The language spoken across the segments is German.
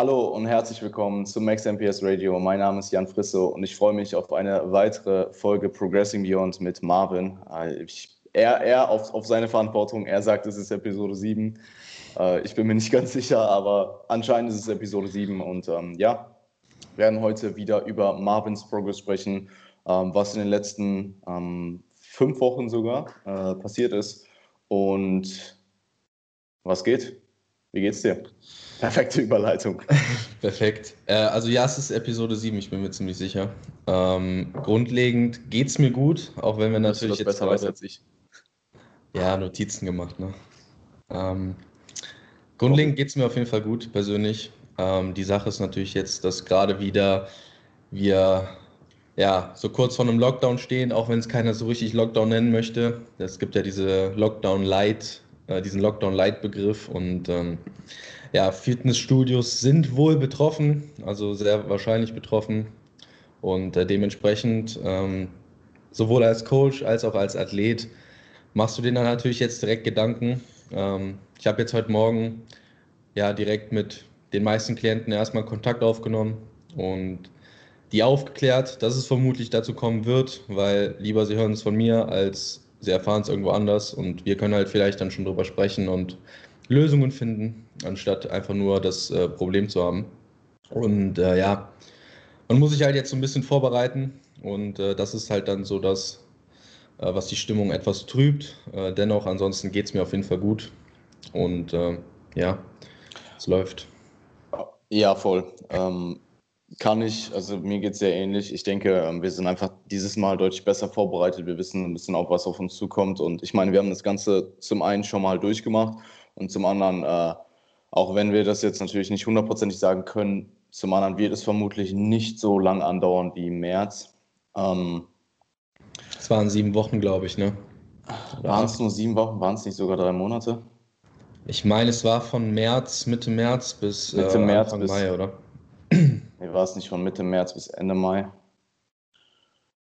Hallo und herzlich willkommen zu Max MPS Radio. Mein Name ist Jan Frisso und ich freue mich auf eine weitere Folge Progressing Beyond mit Marvin. Äh, ich, er er auf, auf seine Verantwortung, er sagt, es ist Episode 7. Äh, ich bin mir nicht ganz sicher, aber anscheinend ist es Episode 7 und ähm, ja, werden heute wieder über Marvins Progress sprechen, ähm, was in den letzten ähm, fünf Wochen sogar äh, passiert ist und was geht? Wie geht's dir? Perfekte Überleitung. Perfekt. Äh, also ja, es ist Episode 7, ich bin mir ziemlich sicher. Ähm, grundlegend geht es mir gut, auch wenn wir natürlich jetzt besser heute, als ich. Ja, Notizen gemacht, ne? Ähm, grundlegend geht es mir auf jeden Fall gut, persönlich. Ähm, die Sache ist natürlich jetzt, dass gerade wieder wir ja, so kurz vor einem Lockdown stehen, auch wenn es keiner so richtig Lockdown nennen möchte. Es gibt ja diese Lockdown Light, äh, diesen Lockdown Light Begriff und ähm, ja, Fitnessstudios sind wohl betroffen, also sehr wahrscheinlich betroffen. Und äh, dementsprechend, ähm, sowohl als Coach als auch als Athlet, machst du dir dann natürlich jetzt direkt Gedanken. Ähm, ich habe jetzt heute Morgen ja direkt mit den meisten Klienten erstmal Kontakt aufgenommen und die aufgeklärt, dass es vermutlich dazu kommen wird, weil lieber sie hören es von mir, als sie erfahren es irgendwo anders und wir können halt vielleicht dann schon drüber sprechen und Lösungen finden, anstatt einfach nur das äh, Problem zu haben. Und äh, ja, man muss sich halt jetzt so ein bisschen vorbereiten und äh, das ist halt dann so das, äh, was die Stimmung etwas trübt. Äh, dennoch, ansonsten geht es mir auf jeden Fall gut und äh, ja, es läuft. Ja, voll. Ähm, kann ich, also mir geht es sehr ähnlich. Ich denke, ähm, wir sind einfach dieses Mal deutlich besser vorbereitet. Wir wissen ein bisschen auch, was auf uns zukommt. Und ich meine, wir haben das Ganze zum einen schon mal durchgemacht und zum anderen, äh, auch wenn wir das jetzt natürlich nicht hundertprozentig sagen können, zum anderen wird es vermutlich nicht so lang andauern wie im März. Ähm, es waren sieben Wochen, glaube ich, ne? Waren es nur sieben Wochen? Waren es nicht sogar drei Monate? Ich meine, es war von März, Mitte März bis Mitte äh, März Anfang bis, Mai, oder? Nee, war es nicht von Mitte März bis Ende Mai?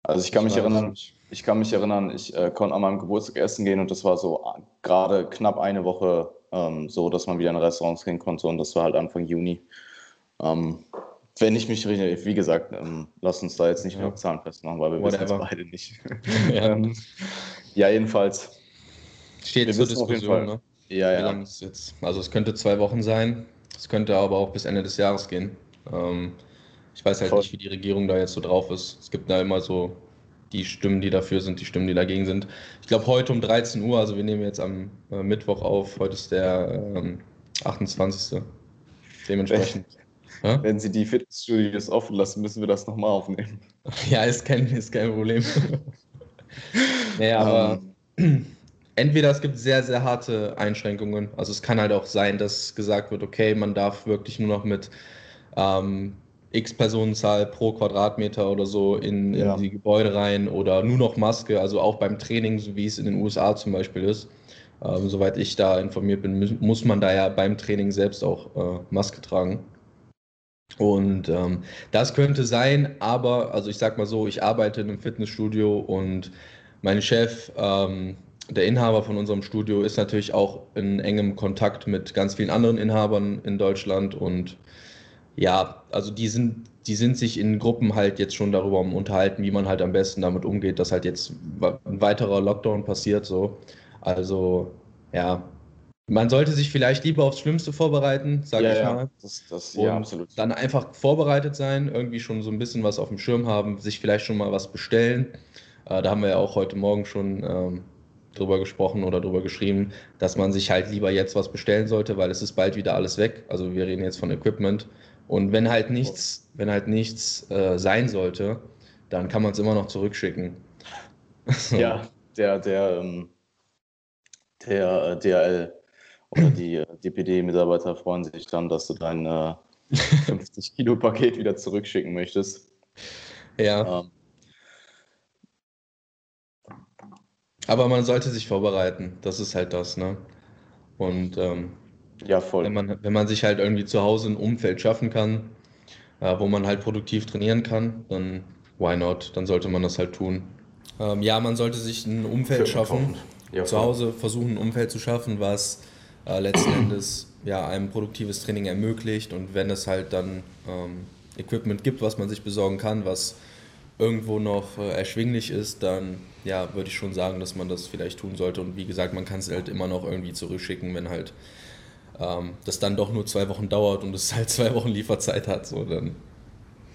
Also ich kann ich mich erinnern, ich kann mich erinnern, ich äh, konnte an meinem Geburtstag essen gehen und das war so äh, gerade knapp eine Woche ähm, so, dass man wieder in Restaurants gehen konnte und das war halt Anfang Juni. Ähm, wenn ich mich richtig, wie gesagt, ähm, lass uns da jetzt nicht ja. mehr Zahlen festmachen, weil wir Whatever. wissen es beide nicht. ja. Ähm, ja. jedenfalls. Steht zur Diskussion, ne? Ja, ja. Jetzt? Also es könnte zwei Wochen sein, es könnte aber auch bis Ende des Jahres gehen. Ähm, ich weiß halt Voll. nicht, wie die Regierung da jetzt so drauf ist. Es gibt da immer so die Stimmen, die dafür sind, die Stimmen, die dagegen sind. Ich glaube, heute um 13 Uhr, also wir nehmen jetzt am äh, Mittwoch auf, heute ist der ähm, 28. Dementsprechend. Wenn, wenn Sie die Fitnessstudios offen lassen, müssen wir das nochmal aufnehmen. Ja, ist kein, ist kein Problem. naja, aber um. Ähm. entweder es gibt sehr, sehr harte Einschränkungen. Also es kann halt auch sein, dass gesagt wird, okay, man darf wirklich nur noch mit ähm, X Personenzahl pro Quadratmeter oder so in, in ja. die Gebäude rein oder nur noch Maske, also auch beim Training, so wie es in den USA zum Beispiel ist. Ähm, soweit ich da informiert bin, muss man da ja beim Training selbst auch äh, Maske tragen. Und ähm, das könnte sein, aber, also ich sag mal so, ich arbeite in einem Fitnessstudio und mein Chef, ähm, der Inhaber von unserem Studio, ist natürlich auch in engem Kontakt mit ganz vielen anderen Inhabern in Deutschland und ja, also die sind, die sind sich in Gruppen halt jetzt schon darüber unterhalten, wie man halt am besten damit umgeht, dass halt jetzt ein weiterer Lockdown passiert. So. Also ja, man sollte sich vielleicht lieber aufs Schlimmste vorbereiten, sage ja, ich ja. mal. Das, das, und ja, absolut. Dann einfach vorbereitet sein, irgendwie schon so ein bisschen was auf dem Schirm haben, sich vielleicht schon mal was bestellen. Äh, da haben wir ja auch heute Morgen schon ähm, drüber gesprochen oder drüber geschrieben, dass man sich halt lieber jetzt was bestellen sollte, weil es ist bald wieder alles weg. Also wir reden jetzt von Equipment und wenn halt nichts, wenn halt nichts äh, sein sollte, dann kann man es immer noch zurückschicken. ja, der, der, ähm, der äh, DRL oder die äh, DPD-Mitarbeiter freuen sich dann, dass du dein äh, 50-Kilo-Paket wieder zurückschicken möchtest. Ja. Ähm. Aber man sollte sich vorbereiten, das ist halt das, ne? Und ähm, ja, voll. Wenn man, wenn man sich halt irgendwie zu Hause ein Umfeld schaffen kann, äh, wo man halt produktiv trainieren kann, dann why not? Dann sollte man das halt tun. Ähm, ja, man sollte sich ein Umfeld schaffen. Ja, zu Hause versuchen, ein Umfeld zu schaffen, was äh, letzten Endes ja, einem produktives Training ermöglicht. Und wenn es halt dann ähm, Equipment gibt, was man sich besorgen kann, was irgendwo noch äh, erschwinglich ist, dann ja, würde ich schon sagen, dass man das vielleicht tun sollte. Und wie gesagt, man kann es halt immer noch irgendwie zurückschicken, wenn halt ähm, das dann doch nur zwei Wochen dauert und es halt zwei Wochen Lieferzeit hat. So, dann,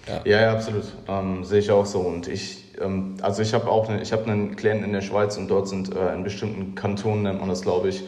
ja. ja, ja absolut. Ähm, sehe ich auch so. Und ich, ähm, also ich habe auch eine, ich hab einen Klienten in der Schweiz und dort sind äh, in bestimmten Kantonen, nennt man das glaube ich,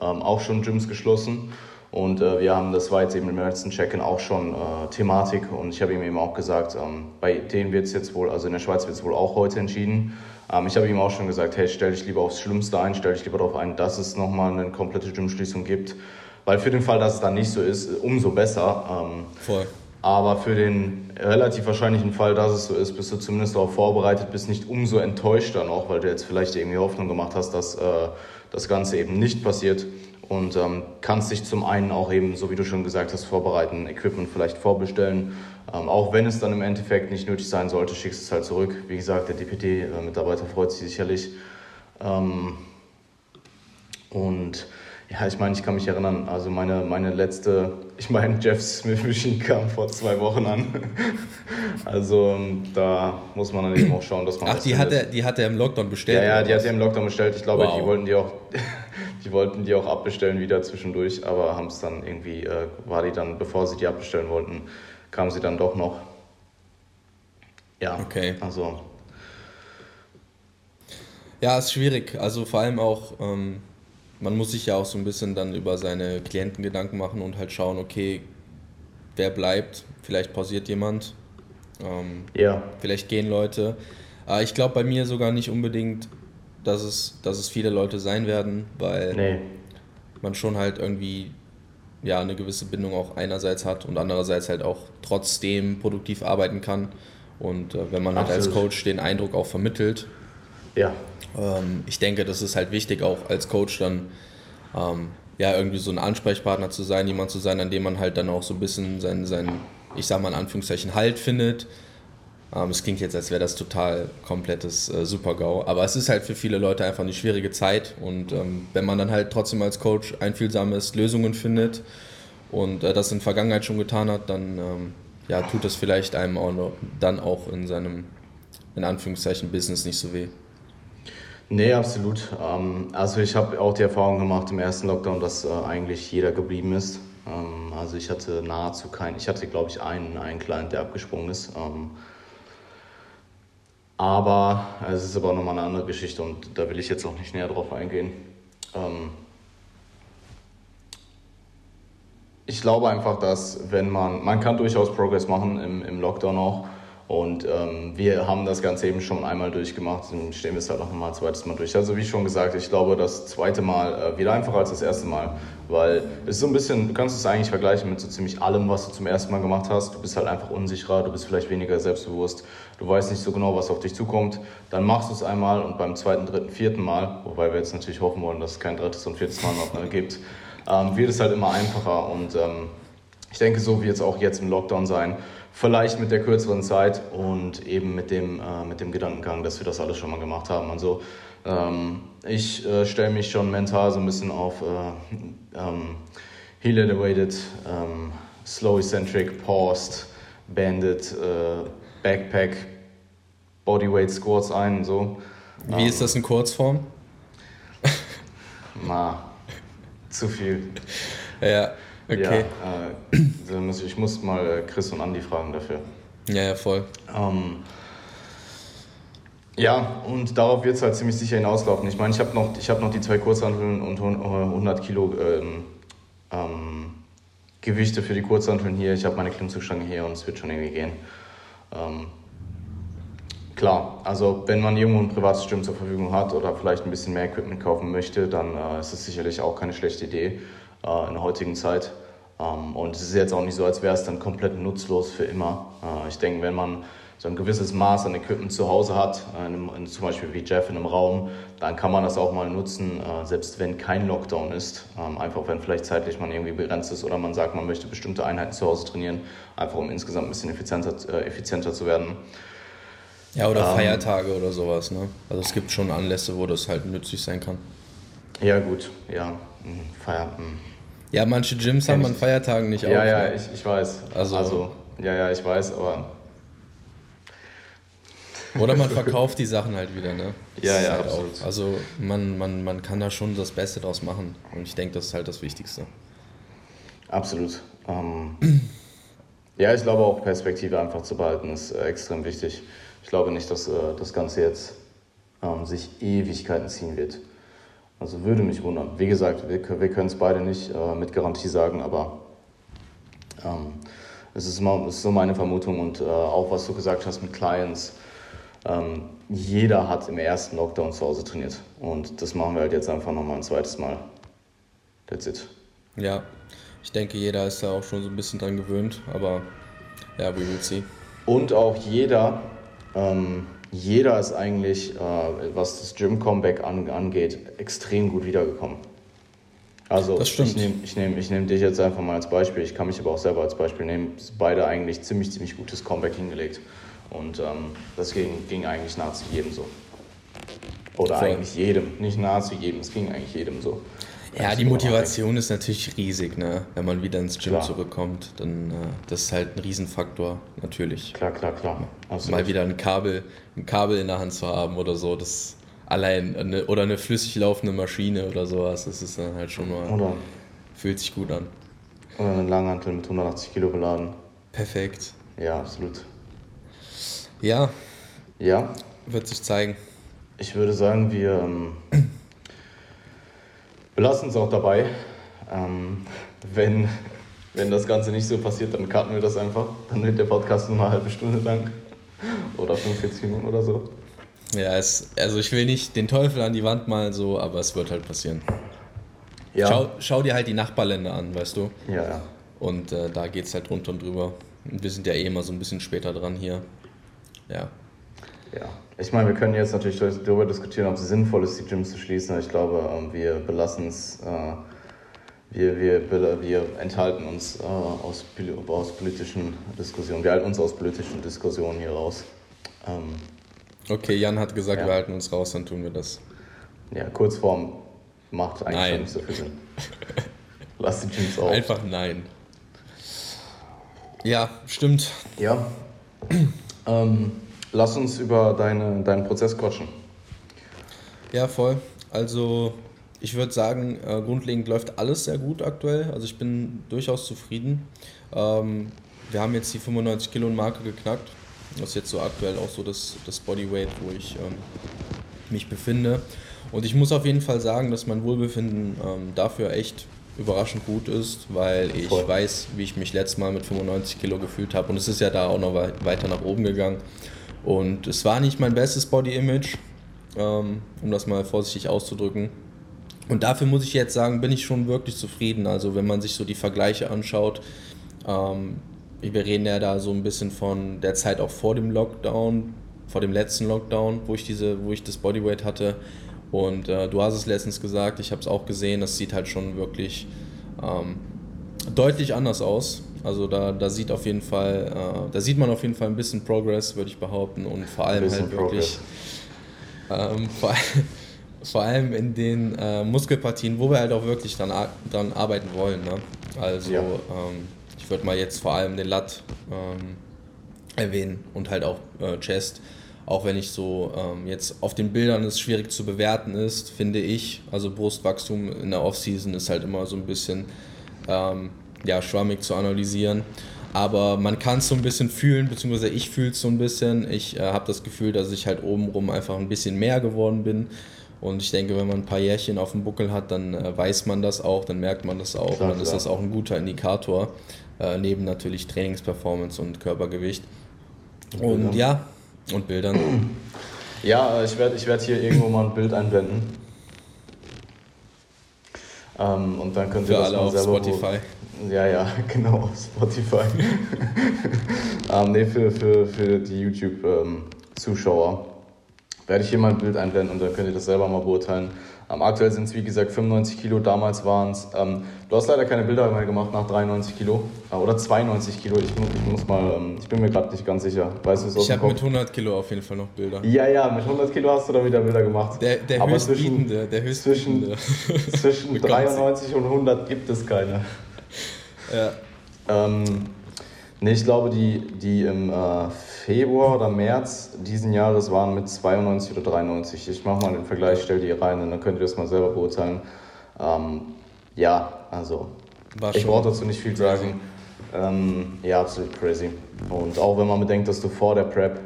ähm, auch schon Gyms geschlossen. Und äh, wir haben, das war jetzt eben im letzten Check-in auch schon äh, Thematik und ich habe ihm eben auch gesagt, ähm, bei denen wird es jetzt wohl, also in der Schweiz wird es wohl auch heute entschieden. Ähm, ich habe ihm auch schon gesagt, hey, stell dich lieber aufs Schlimmste ein, stell dich lieber darauf ein, dass es nochmal eine komplette Gymschließung gibt. Weil für den Fall, dass es dann nicht so ist, umso besser. Ähm, Voll. Aber für den relativ wahrscheinlichen Fall, dass es so ist, bist du zumindest darauf vorbereitet, bist nicht umso enttäuschter noch, weil du jetzt vielleicht irgendwie Hoffnung gemacht hast, dass äh, das Ganze eben nicht passiert und ähm, kannst dich zum einen auch eben, so wie du schon gesagt hast, vorbereiten, Equipment vielleicht vorbestellen. Ähm, auch wenn es dann im Endeffekt nicht nötig sein sollte, schickst es halt zurück. Wie gesagt, der DPT-Mitarbeiter freut sich sicherlich. Ähm, und ja, ich meine, ich kann mich erinnern, also meine, meine letzte, ich meine, Jeff Smith Machine kam vor zwei Wochen an. also ähm, da muss man dann eben auch schauen, dass man. Ach, die hat, er, die hat er im Lockdown bestellt? Ja, ja, die hat er im Lockdown bestellt. Ich glaube, wow. die wollten die auch. Die wollten die auch abbestellen wieder zwischendurch, aber haben es dann irgendwie, äh, war die dann, bevor sie die abbestellen wollten, kamen sie dann doch noch. Ja, okay. also. Ja, ist schwierig. Also vor allem auch, ähm, man muss sich ja auch so ein bisschen dann über seine Klienten Gedanken machen und halt schauen, okay, wer bleibt, vielleicht pausiert jemand, ähm, ja. vielleicht gehen Leute. Aber ich glaube bei mir sogar nicht unbedingt dass es, dass es viele Leute sein werden, weil nee. man schon halt irgendwie ja, eine gewisse Bindung auch einerseits hat und andererseits halt auch trotzdem produktiv arbeiten kann. Und äh, wenn man halt als Coach den Eindruck auch vermittelt, ja. Ähm, ich denke, das ist halt wichtig, auch als Coach dann ähm, ja irgendwie so ein Ansprechpartner zu sein, jemand zu sein, an dem man halt dann auch so ein bisschen sein, sein ich sag mal in Anführungszeichen, Halt findet ähm, es klingt jetzt, als wäre das total komplettes äh, Super-GAU, aber es ist halt für viele Leute einfach eine schwierige Zeit und ähm, wenn man dann halt trotzdem als Coach einfühlsames Lösungen findet und äh, das in der Vergangenheit schon getan hat, dann ähm, ja, tut das vielleicht einem auch noch, dann auch in seinem, in Anführungszeichen, Business nicht so weh. Nee, absolut. Ähm, also ich habe auch die Erfahrung gemacht im ersten Lockdown, dass äh, eigentlich jeder geblieben ist. Ähm, also ich hatte nahezu keinen, ich hatte glaube ich einen, einen Client, der abgesprungen ist. Ähm, aber es ist aber nochmal eine andere Geschichte und da will ich jetzt auch nicht näher drauf eingehen. Ich glaube einfach, dass wenn man, man kann durchaus Progress machen im, im Lockdown auch. Und ähm, wir haben das Ganze eben schon einmal durchgemacht und stehen wir es halt noch mal ein zweites Mal durch. Also wie schon gesagt, ich glaube, das zweite Mal äh, wieder einfacher als das erste Mal, weil es ist so ein bisschen, du kannst es eigentlich vergleichen mit so ziemlich allem, was du zum ersten Mal gemacht hast. Du bist halt einfach unsicherer, du bist vielleicht weniger selbstbewusst, du weißt nicht so genau, was auf dich zukommt. Dann machst du es einmal und beim zweiten, dritten, vierten Mal, wobei wir jetzt natürlich hoffen wollen, dass es kein drittes und viertes Mal noch gibt, ähm, wird es halt immer einfacher und ähm, ich denke, so wird es auch jetzt im Lockdown sein vielleicht mit der kürzeren Zeit und eben mit dem, äh, mit dem Gedankengang, dass wir das alles schon mal gemacht haben. Also ähm, ich äh, stelle mich schon mental so ein bisschen auf äh, ähm, Heel Elevated, ähm, Slow Eccentric, Paused, Banded, äh, Backpack, Bodyweight Squats ein und so. Wie ist das in Kurzform? Na, zu viel. Ja. Okay. Ja, äh, ich muss mal äh, Chris und Andy fragen dafür. Ja, ja, voll. Ähm, ja, und darauf wird es halt ziemlich sicher hinauslaufen. Ich meine, ich habe noch, hab noch die zwei Kurzhanteln und 100 Kilo ähm, ähm, Gewichte für die Kurzhanteln hier. Ich habe meine Klimmzugstange hier und es wird schon irgendwie gehen. Ähm, klar, also wenn man irgendwo ein privates Gym zur Verfügung hat oder vielleicht ein bisschen mehr Equipment kaufen möchte, dann äh, ist es sicherlich auch keine schlechte Idee äh, in der heutigen Zeit. Ähm, und es ist jetzt auch nicht so, als wäre es dann komplett nutzlos für immer. Äh, ich denke, wenn man so ein gewisses Maß an Equipment zu Hause hat, äh, in einem, in, zum Beispiel wie Jeff in einem Raum, dann kann man das auch mal nutzen, äh, selbst wenn kein Lockdown ist. Ähm, einfach wenn vielleicht zeitlich man irgendwie begrenzt ist oder man sagt, man möchte bestimmte Einheiten zu Hause trainieren, einfach um insgesamt ein bisschen effizienter, effizienter zu werden. Ja, oder ähm, Feiertage oder sowas. Ne? Also es gibt schon Anlässe, wo das halt nützlich sein kann. Ja, gut, ja. Hm, Feier, hm. Ja, manche Gyms haben an Feiertagen nicht ja, auf. Ja, ja, ich, ich weiß. Also, also, ja, ja, ich weiß, aber. Oder man verkauft die Sachen halt wieder, ne? Das ja, ja, halt absolut. Auch, also man, man, man kann da schon das Beste draus machen. Und ich denke, das ist halt das Wichtigste. Absolut. Ähm, ja, ich glaube auch Perspektive einfach zu behalten ist äh, extrem wichtig. Ich glaube nicht, dass äh, das Ganze jetzt ähm, sich Ewigkeiten ziehen wird. Also würde mich wundern. Wie gesagt, wir, wir können es beide nicht äh, mit Garantie sagen, aber ähm, es, ist mal, ist so meine Vermutung und äh, auch was du gesagt hast mit Clients. Ähm, jeder hat im ersten Lockdown zu Hause trainiert und das machen wir halt jetzt einfach nochmal ein zweites Mal. That's it. Ja, ich denke, jeder ist da auch schon so ein bisschen dran gewöhnt, aber ja, we will see. Und auch jeder ähm, jeder ist eigentlich, äh, was das Gym-Comeback an, angeht, extrem gut wiedergekommen. Also ich nehme ich nehm, ich nehm dich jetzt einfach mal als Beispiel, ich kann mich aber auch selber als Beispiel nehmen, beide eigentlich ziemlich, ziemlich gutes Comeback hingelegt. Und ähm, das ging, ging eigentlich nahezu jedem so. Oder Voll. eigentlich jedem, nicht nahezu jedem, es ging eigentlich jedem so. Ja, die Motivation ist natürlich riesig, ne? wenn man wieder ins Gym klar. zurückkommt. Dann, äh, das ist halt ein Riesenfaktor, natürlich. Klar, klar, klar. Absolut. Mal wieder ein Kabel, ein Kabel in der Hand zu haben oder so, das allein, eine, oder eine flüssig laufende Maschine oder sowas, das ist dann halt schon mal, oder, fühlt sich gut an. Oder einen Langhantel mit 180 Kilo beladen. Perfekt. Ja, absolut. Ja. Ja. Wird sich zeigen. Ich würde sagen, wir... Ähm, wir lassen es auch dabei. Ähm, wenn, wenn das Ganze nicht so passiert, dann cutten wir das einfach. Dann wird der Podcast nur eine halbe Stunde lang. Oder 45 Minuten oder so. Ja, es, also ich will nicht den Teufel an die Wand malen, so, aber es wird halt passieren. Ja. Schau, schau dir halt die Nachbarländer an, weißt du? Ja, ja. Und äh, da geht es halt runter und drüber. Und wir sind ja eh immer so ein bisschen später dran hier. Ja. Ja, ich meine, wir können jetzt natürlich darüber diskutieren, ob es sinnvoll ist, die Gyms zu schließen. Ich glaube, ähm, wir belassen es, äh, wir, wir, wir enthalten uns äh, aus, aus politischen Diskussionen, wir halten uns aus politischen Diskussionen hier raus. Ähm, okay, Jan hat gesagt, ja. wir halten uns raus, dann tun wir das. Ja, Kurzform macht eigentlich nein. nicht so viel Sinn. Lass die Gyms auf. Einfach nein. Ja, stimmt. Ja. ähm, Lass uns über deine, deinen Prozess quatschen. Ja, voll. Also ich würde sagen, äh, grundlegend läuft alles sehr gut aktuell. Also ich bin durchaus zufrieden. Ähm, wir haben jetzt die 95 Kilo Marke geknackt. Das ist jetzt so aktuell auch so das, das Bodyweight, wo ich ähm, mich befinde. Und ich muss auf jeden Fall sagen, dass mein Wohlbefinden ähm, dafür echt überraschend gut ist, weil ich Voll. weiß, wie ich mich letztes Mal mit 95 Kilo gefühlt habe. Und es ist ja da auch noch weiter nach oben gegangen. Und es war nicht mein bestes Body-Image, ähm, um das mal vorsichtig auszudrücken. Und dafür muss ich jetzt sagen, bin ich schon wirklich zufrieden. Also wenn man sich so die Vergleiche anschaut, ähm, wir reden ja da so ein bisschen von der Zeit auch vor dem Lockdown, vor dem letzten Lockdown, wo ich diese, wo ich das Bodyweight hatte. Und äh, du hast es letztens gesagt, ich habe es auch gesehen, das sieht halt schon wirklich ähm, deutlich anders aus. Also da, da sieht auf jeden Fall, äh, da sieht man auf jeden Fall ein bisschen Progress, würde ich behaupten. Und vor allem halt wirklich ähm, vor, vor, allem in den äh, Muskelpartien, wo wir halt auch wirklich dran, dran arbeiten wollen. Ne? Also ja. ähm, ich würde mal jetzt vor allem den Lat ähm, erwähnen und halt auch äh, Chest. Auch wenn ich so ähm, jetzt auf den Bildern es schwierig zu bewerten ist, finde ich. Also Brustwachstum in der Offseason ist halt immer so ein bisschen ähm, ja, schwammig zu analysieren. Aber man kann es so ein bisschen fühlen, beziehungsweise ich fühle es so ein bisschen. Ich äh, habe das Gefühl, dass ich halt obenrum einfach ein bisschen mehr geworden bin. Und ich denke, wenn man ein paar Jährchen auf dem Buckel hat, dann äh, weiß man das auch, dann merkt man das auch. Klar, und dann ist das auch ein guter Indikator, äh, neben natürlich Trainingsperformance und Körpergewicht. Und, und ja, und Bildern. Ja, ich werde ich werd hier irgendwo mal ein Bild einblenden. Ähm, und dann könnt ihr Für das alle auf selber Spotify. Ja, ja, genau, auf Spotify. ähm, nee, für, für, für die YouTube-Zuschauer ähm, werde ich hier mal ein Bild einblenden und dann könnt ihr das selber mal beurteilen. Ähm, aktuell sind es wie gesagt 95 Kilo, damals waren es. Ähm, du hast leider keine Bilder mehr gemacht nach 93 Kilo äh, oder 92 Kilo. Ich, ich muss mal, ähm, ich bin mir gerade nicht ganz sicher. Weißt du es Ich habe mit 100 Kilo auf jeden Fall noch Bilder. Ja, ja, mit 100 Kilo hast du da wieder Bilder gemacht. Der, der Aber zwischen, der Zwischen, zwischen 93 und 100 gibt es keine. Ja. Ähm, nee, ich glaube, die, die im äh, Februar oder März diesen Jahres waren mit 92 oder 93. Ich mache mal den Vergleich, stell die rein und dann könnt ihr das mal selber beurteilen. Ähm, ja, also War ich brauche dazu nicht viel sagen. Ähm, ja, absolut crazy. Und auch wenn man bedenkt, dass du vor der Prep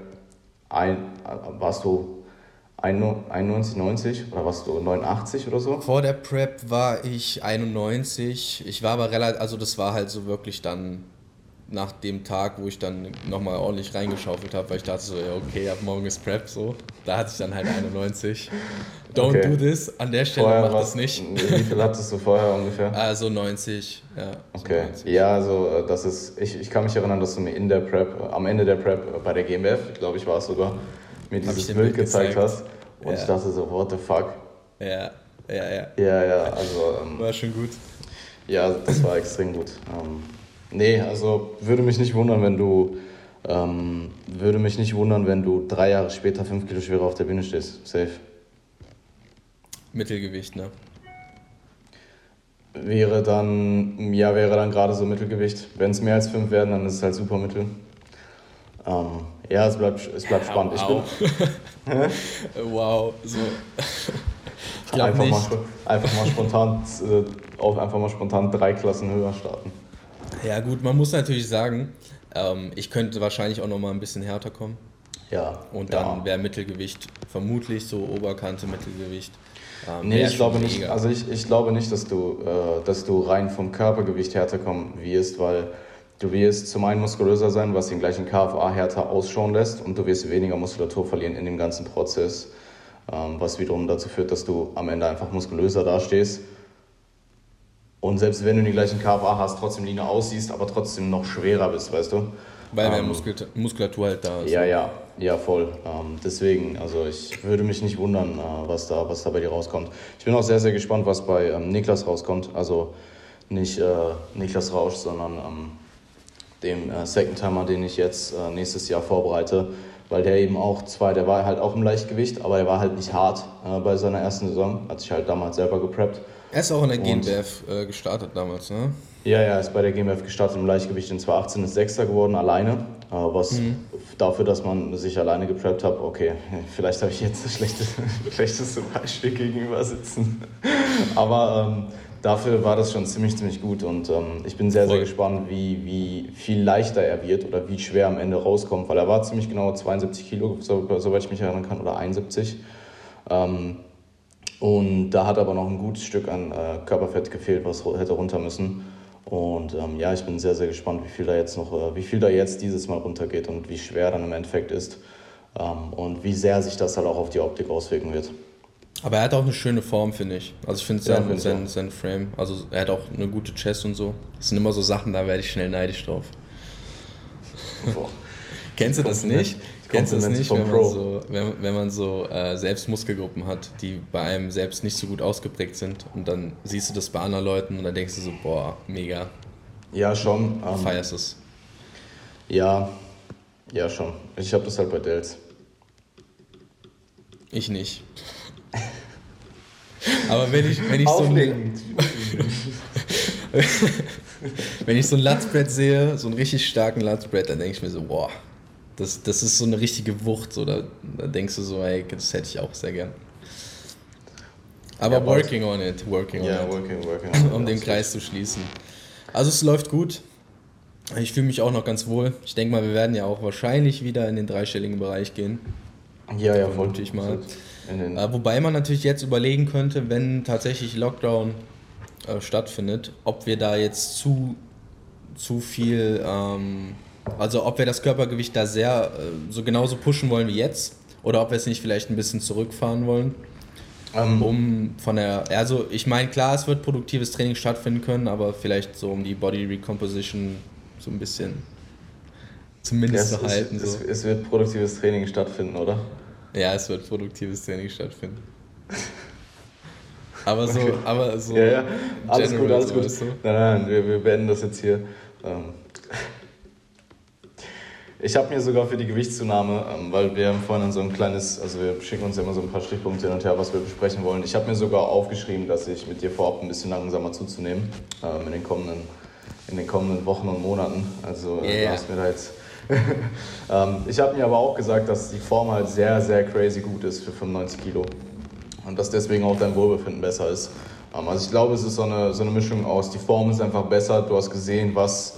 ein, warst du 91, 90 oder warst du 89 oder so? Vor der Prep war ich 91. Ich war aber relativ, also das war halt so wirklich dann nach dem Tag, wo ich dann nochmal ordentlich reingeschaufelt habe, weil ich dachte so, ja, okay, ab morgen ist Prep so. Da hatte ich dann halt 91. Don't okay. do this, an der Stelle vorher mach das nicht. Wie viel hattest du vorher ungefähr? Also 90, ja. Okay, so 90. ja, also äh, das ist, ich, ich kann mich erinnern, dass du mir in der Prep, am Ende der Prep bei der GmbF, glaube ich war es sogar, mir dieses Bild gezeigt, gezeigt hast. Und ja. ich dachte so, what the fuck? Ja, ja, ja. Ja, ja, also. Ähm, war schon gut. Ja, das war extrem gut. Ähm, Nee, also würde mich nicht wundern, wenn du ähm, würde mich nicht wundern, wenn du drei Jahre später fünf Kilo schwerer auf der Bühne stehst. Safe. Mittelgewicht, ne? Wäre dann, ja, wäre dann gerade so Mittelgewicht. Wenn es mehr als fünf werden, dann ist es halt super Mittel. Ähm, ja, es bleibt, es bleibt spannend. Wow. Ich bin, wow, so. Ich einfach, nicht. Mal, einfach mal spontan äh, auf einfach mal spontan drei Klassen höher starten. Ja, gut, man muss natürlich sagen, ähm, ich könnte wahrscheinlich auch noch mal ein bisschen härter kommen. Ja. Und dann ja. wäre Mittelgewicht vermutlich so Oberkante Mittelgewicht. Ähm, nee, ich glaube nicht. Also ich, ich glaube nicht, dass du, äh, dass du rein vom Körpergewicht härter kommen wirst, weil du wirst zum einen muskulöser sein, was den gleichen KFA härter ausschauen lässt, und du wirst weniger Muskulatur verlieren in dem ganzen Prozess, ähm, was wiederum dazu führt, dass du am Ende einfach muskulöser dastehst und selbst wenn du die gleichen KFA hast, trotzdem leaner aussiehst, aber trotzdem noch schwerer bist, weißt du? Weil mehr ähm, Muskulatur halt da ist. Ja, ja, ja, voll. Ähm, deswegen, also ich würde mich nicht wundern, äh, was, da, was da bei dir rauskommt. Ich bin auch sehr, sehr gespannt, was bei ähm, Niklas rauskommt. Also nicht äh, Niklas Rausch, sondern ähm, dem äh, Second Timer, den ich jetzt äh, nächstes Jahr vorbereite. Weil der eben auch zwar, der war halt auch im Leichtgewicht, aber er war halt nicht hart äh, bei seiner ersten Saison. Hat sich halt damals selber gepreppt. Er ist auch in der GmbF äh, gestartet damals, ne? Ja, ja, er ist bei der GmbF gestartet im Leichtgewicht in 2018, ist Sechster geworden, alleine. Äh, was mhm. dafür, dass man sich alleine gepreppt hat, okay, vielleicht habe ich jetzt das schlechteste, schlechteste Beispiel gegenüber sitzen. Aber ähm, dafür war das schon ziemlich, ziemlich gut und ähm, ich bin sehr, sehr gespannt, wie, wie viel leichter er wird oder wie schwer am Ende rauskommt, weil er war ziemlich genau 72 Kilo, soweit ich mich erinnern kann, oder 71. Ähm, und da hat aber noch ein gutes Stück an äh, Körperfett gefehlt, was hätte runter müssen. Und ähm, ja, ich bin sehr, sehr gespannt, wie viel da jetzt noch, äh, wie viel da jetzt dieses Mal runtergeht und wie schwer dann im Endeffekt ist. Ähm, und wie sehr sich das halt auch auf die Optik auswirken wird. Aber er hat auch eine schöne Form, finde ich. Also ich finde sein, ja, sein, sein Frame, also er hat auch eine gute Chest und so. Das sind immer so Sachen, da werde ich schnell neidisch drauf. Kennst du das nicht? Kennst du das nicht, wenn man so, wenn, wenn man so äh, selbst Muskelgruppen hat, die bei einem selbst nicht so gut ausgeprägt sind und dann siehst du das bei anderen Leuten und dann denkst du so, boah, mega. Ja, schon. Ähm, Feierst es. Ja, ja, schon. Ich habe das halt bei Dells. Ich nicht. Aber wenn ich, wenn ich so ein, wenn ich so ein Latzbrett sehe, so einen richtig starken Latzbrett, dann denke ich mir so, boah, das, das ist so eine richtige Wucht. So, da, da denkst du so, ey, das hätte ich auch sehr gern. Aber ja, working on it, working yeah, on it. Working, working um den Kreis zu schließen. Also es läuft gut. Ich fühle mich auch noch ganz wohl. Ich denke mal, wir werden ja auch wahrscheinlich wieder in den dreistelligen Bereich gehen. Ja, ja, voll. Ich mal. Äh, wobei man natürlich jetzt überlegen könnte, wenn tatsächlich Lockdown äh, stattfindet, ob wir da jetzt zu, zu viel ähm, also ob wir das Körpergewicht da sehr äh, so genauso pushen wollen wie jetzt oder ob wir es nicht vielleicht ein bisschen zurückfahren wollen. Um, um von der, also ich meine, klar, es wird produktives Training stattfinden können, aber vielleicht so um die Body Recomposition so ein bisschen zumindest ja, zu halten. Es, so. es, wird produktives Training stattfinden, oder? Ja, es wird produktives Training stattfinden. Aber so, okay. aber so. Ja, ja. Alles gut, alles gut. Nein, nein, wir, wir beenden das jetzt hier. Ähm, ich habe mir sogar für die Gewichtszunahme, ähm, weil wir haben vorhin so ein kleines, also wir schicken uns ja immer so ein paar Stichpunkte hin und her, was wir besprechen wollen. Ich habe mir sogar aufgeschrieben, dass ich mit dir vorhabe, ein bisschen langsamer zuzunehmen ähm, in, den kommenden, in den kommenden Wochen und Monaten. Also äh, yeah. hast mir da jetzt. ähm, ich habe mir aber auch gesagt, dass die Form halt sehr, sehr crazy gut ist für 95 Kilo und dass deswegen auch dein Wohlbefinden besser ist. Also ich glaube, es ist so eine, so eine Mischung aus, die Form ist einfach besser, du hast gesehen, was.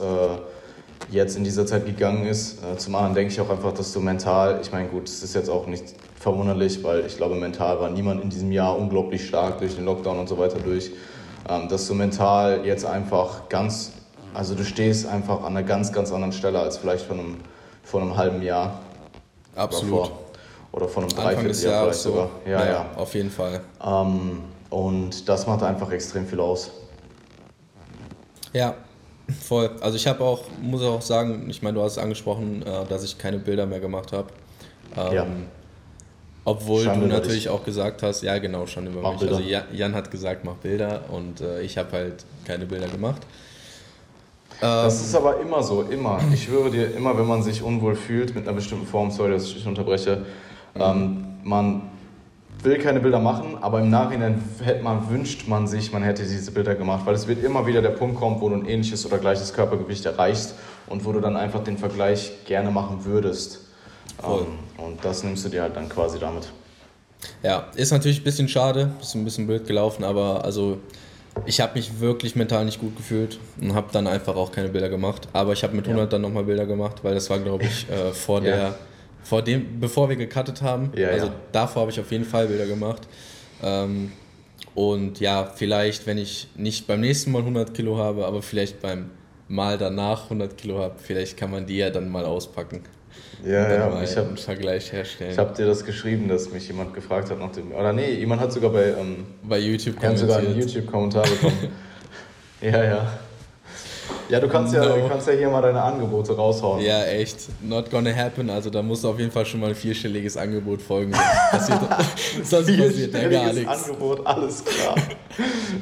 Jetzt in dieser Zeit gegangen ist. Äh, zum anderen denke ich auch einfach, dass du mental, ich meine, gut, es ist jetzt auch nicht verwunderlich, weil ich glaube, mental war niemand in diesem Jahr unglaublich stark durch den Lockdown und so weiter durch, ähm, dass du mental jetzt einfach ganz, also du stehst einfach an einer ganz, ganz anderen Stelle als vielleicht vor einem, vor einem halben Jahr. Absolut. Oder vor, oder vor einem Dreivierteljahr vielleicht so. sogar. Ja, ja, ja, Auf jeden Fall. Ähm, und das macht einfach extrem viel aus. Ja, Voll. Also ich habe auch, muss auch sagen, ich meine, du hast angesprochen, äh, dass ich keine Bilder mehr gemacht habe. Ähm, ja. Obwohl Schande du natürlich auch gesagt hast, ja genau, schon über mich. Bilder. Also Jan hat gesagt, mach Bilder und äh, ich habe halt keine Bilder gemacht. Das ähm, ist aber immer so, immer. Ich schwöre dir, immer wenn man sich unwohl fühlt mit einer bestimmten Form, sorry, dass ich dich unterbreche, ähm, man will keine Bilder machen, aber im Nachhinein hätte man, wünscht man sich, man hätte diese Bilder gemacht, weil es wird immer wieder der Punkt kommen, wo du ein ähnliches oder gleiches Körpergewicht erreichst und wo du dann einfach den Vergleich gerne machen würdest. Ähm, und das nimmst du dir halt dann quasi damit. Ja, ist natürlich ein bisschen schade, ist ein bisschen blöd gelaufen, aber also ich habe mich wirklich mental nicht gut gefühlt und habe dann einfach auch keine Bilder gemacht. Aber ich habe mit 100 ja. dann nochmal Bilder gemacht, weil das war, glaube ich, äh, vor ja. der vor dem, bevor wir gecuttet haben. Ja, also ja. davor habe ich auf jeden Fall Bilder gemacht. Ähm, und ja, vielleicht, wenn ich nicht beim nächsten Mal 100 Kilo habe, aber vielleicht beim Mal danach 100 Kilo habe, vielleicht kann man die ja dann mal auspacken. Ja, ja, ich habe einen Vergleich herstellen. Ich habe dir das geschrieben, dass mich jemand gefragt hat nach dem. Oder nee, jemand hat sogar bei, ähm, bei YouTube kommentiert. sogar einen YouTube-Kommentar bekommen. ja, ja. Ja, du kannst ja, no. kannst ja hier mal deine Angebote raushauen. Ja, echt. Not gonna happen. Also da muss auf jeden Fall schon mal ein vierstelliges Angebot folgen. Passiert, sonst passiert ja gar nichts. Angebot, alles klar.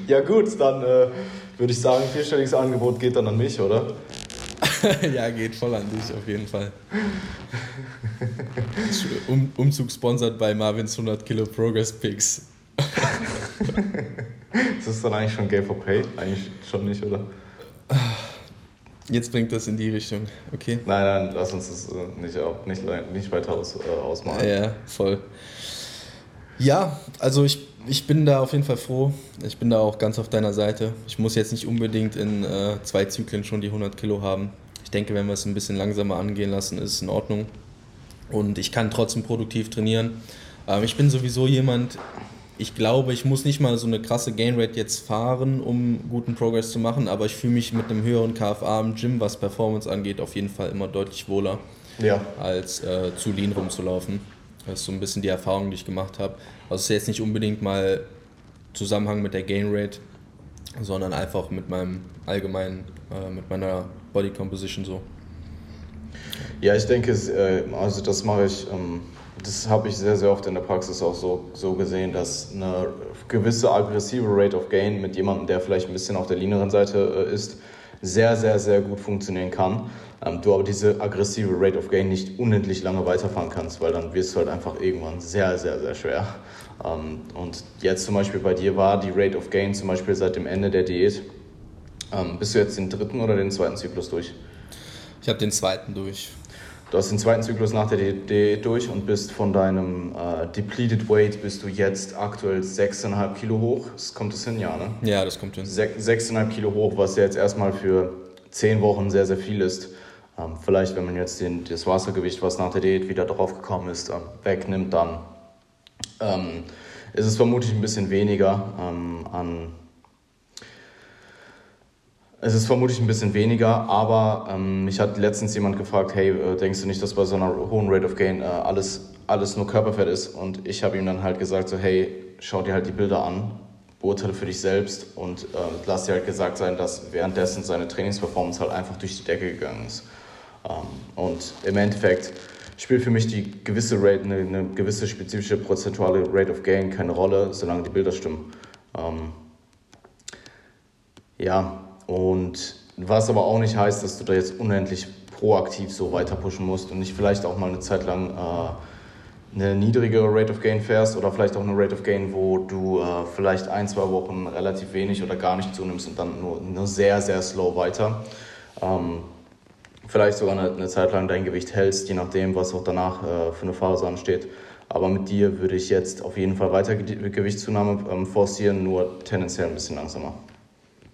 ja gut, dann äh, würde ich sagen, vierstelliges Angebot geht dann an mich, oder? ja, geht voll an dich auf jeden Fall. um, Umzug sponsert bei Marvins 100 Kilo Progress Picks. ist das dann eigentlich schon Gay for Pay? Eigentlich schon nicht, oder? Jetzt bringt das in die Richtung, okay? Nein, nein, lass uns das äh, nicht, nicht, nicht weiter aus, äh, ausmalen. Ja, voll. Ja, also ich, ich bin da auf jeden Fall froh. Ich bin da auch ganz auf deiner Seite. Ich muss jetzt nicht unbedingt in äh, zwei Zyklen schon die 100 Kilo haben. Ich denke, wenn wir es ein bisschen langsamer angehen lassen, ist es in Ordnung. Und ich kann trotzdem produktiv trainieren. Ähm, ich bin sowieso jemand, ich glaube, ich muss nicht mal so eine krasse Gain Rate jetzt fahren, um guten Progress zu machen, aber ich fühle mich mit einem höheren KFA im Gym, was Performance angeht, auf jeden Fall immer deutlich wohler, ja. als äh, zu lean rumzulaufen. Das ist so ein bisschen die Erfahrung, die ich gemacht habe. Also es ist jetzt nicht unbedingt mal Zusammenhang mit der Gain Rate, sondern einfach mit meinem allgemeinen, äh, mit meiner Body Composition so. Ja, ich denke, äh, also das mache ich. Ähm das habe ich sehr, sehr oft in der Praxis auch so, so gesehen, dass eine gewisse aggressive Rate of Gain mit jemandem, der vielleicht ein bisschen auf der leaneren Seite äh, ist, sehr, sehr, sehr gut funktionieren kann. Ähm, du aber diese aggressive Rate of Gain nicht unendlich lange weiterfahren kannst, weil dann wirst du halt einfach irgendwann sehr, sehr, sehr schwer. Ähm, und jetzt zum Beispiel bei dir war die Rate of Gain zum Beispiel seit dem Ende der Diät. Ähm, bist du jetzt den dritten oder den zweiten Zyklus durch? Ich habe den zweiten durch. Du hast den zweiten Zyklus nach der Diät durch und bist von deinem äh, depleted weight bist du jetzt aktuell 6,5 Kilo hoch. Das kommt das hin, ja, ne? Ja, das kommt hin. 6,5 Kilo hoch, was ja jetzt erstmal für 10 Wochen sehr, sehr viel ist. Ähm, vielleicht, wenn man jetzt den, das Wassergewicht, was nach der Diät wieder drauf gekommen ist, ähm, wegnimmt, dann ähm, ist es vermutlich ein bisschen weniger ähm, an es ist vermutlich ein bisschen weniger, aber ähm, mich hat letztens jemand gefragt, hey, äh, denkst du nicht, dass bei so einer hohen Rate of Gain äh, alles, alles nur Körperfett ist? Und ich habe ihm dann halt gesagt, so hey, schau dir halt die Bilder an, beurteile für dich selbst und äh, lass dir halt gesagt sein, dass währenddessen seine Trainingsperformance halt einfach durch die Decke gegangen ist. Ähm, und im Endeffekt spielt für mich die gewisse Rate, eine, eine gewisse spezifische prozentuale Rate of Gain keine Rolle, solange die Bilder stimmen. Ähm, ja, und was aber auch nicht heißt, dass du da jetzt unendlich proaktiv so weiter pushen musst und nicht vielleicht auch mal eine Zeit lang äh, eine niedrigere Rate of Gain fährst oder vielleicht auch eine Rate of Gain, wo du äh, vielleicht ein, zwei Wochen relativ wenig oder gar nicht zunimmst und dann nur, nur sehr, sehr slow weiter. Ähm, vielleicht sogar eine, eine, Zeit lang dein Gewicht hältst, je nachdem, was auch danach äh, für eine Phase ansteht. Aber mit dir würde ich jetzt auf jeden Fall weiter Gewichtszunahme ähm, forcieren, nur tendenziell ein bisschen langsamer.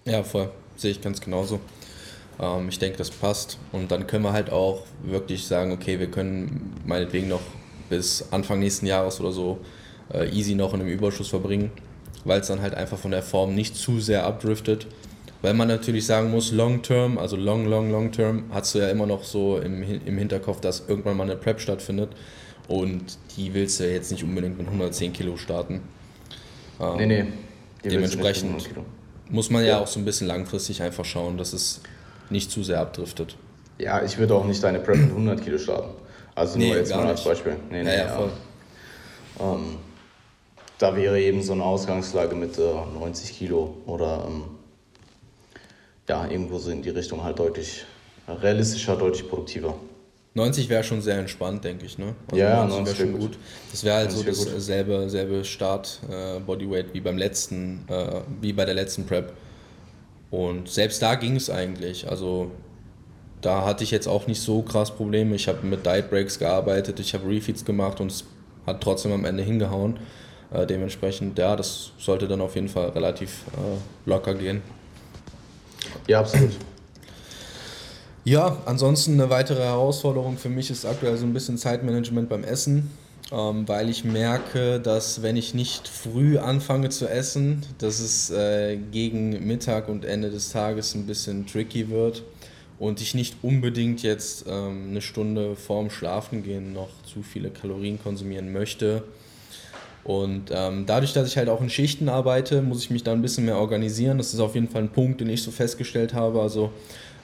Ja, voll. Sehe ich ganz genauso. Ähm, ich denke, das passt. Und dann können wir halt auch wirklich sagen, okay, wir können meinetwegen noch bis Anfang nächsten Jahres oder so äh, easy noch in einem Überschuss verbringen, weil es dann halt einfach von der Form nicht zu sehr abdriftet. Weil man natürlich sagen muss, long term, also long, long, long term, hast du ja immer noch so im, im Hinterkopf, dass irgendwann mal eine Prep stattfindet. Und die willst du ja jetzt nicht unbedingt mit 110 Kilo starten. Ähm, nee, nee. Dementsprechend muss man ja, ja auch so ein bisschen langfristig einfach schauen, dass es nicht zu sehr abdriftet. Ja, ich würde auch nicht deine Prep mit 100 Kilo starten. Also nee, nur jetzt mal als Beispiel. Nee, nee, ja, ja, voll. Ähm, da wäre eben so eine Ausgangslage mit äh, 90 Kilo oder ähm, ja, irgendwo so in die Richtung halt deutlich realistischer, deutlich produktiver. 90 wäre schon sehr entspannt, denke ich, ne? Also ja, 90 wäre schon gut. Das wäre halt so dasselbe selbe Start äh, Bodyweight wie beim letzten, äh, wie bei der letzten Prep. Und selbst da ging es eigentlich. Also da hatte ich jetzt auch nicht so krass Probleme. Ich habe mit Diet Breaks gearbeitet, ich habe Refeeds gemacht und es hat trotzdem am Ende hingehauen. Äh, dementsprechend, ja, das sollte dann auf jeden Fall relativ äh, locker gehen. Ja, absolut. Ja, ansonsten eine weitere Herausforderung für mich ist aktuell so ein bisschen Zeitmanagement beim Essen, ähm, weil ich merke, dass wenn ich nicht früh anfange zu essen, dass es äh, gegen Mittag und Ende des Tages ein bisschen tricky wird und ich nicht unbedingt jetzt ähm, eine Stunde vorm Schlafengehen noch zu viele Kalorien konsumieren möchte. Und ähm, dadurch, dass ich halt auch in Schichten arbeite, muss ich mich da ein bisschen mehr organisieren. Das ist auf jeden Fall ein Punkt, den ich so festgestellt habe. Also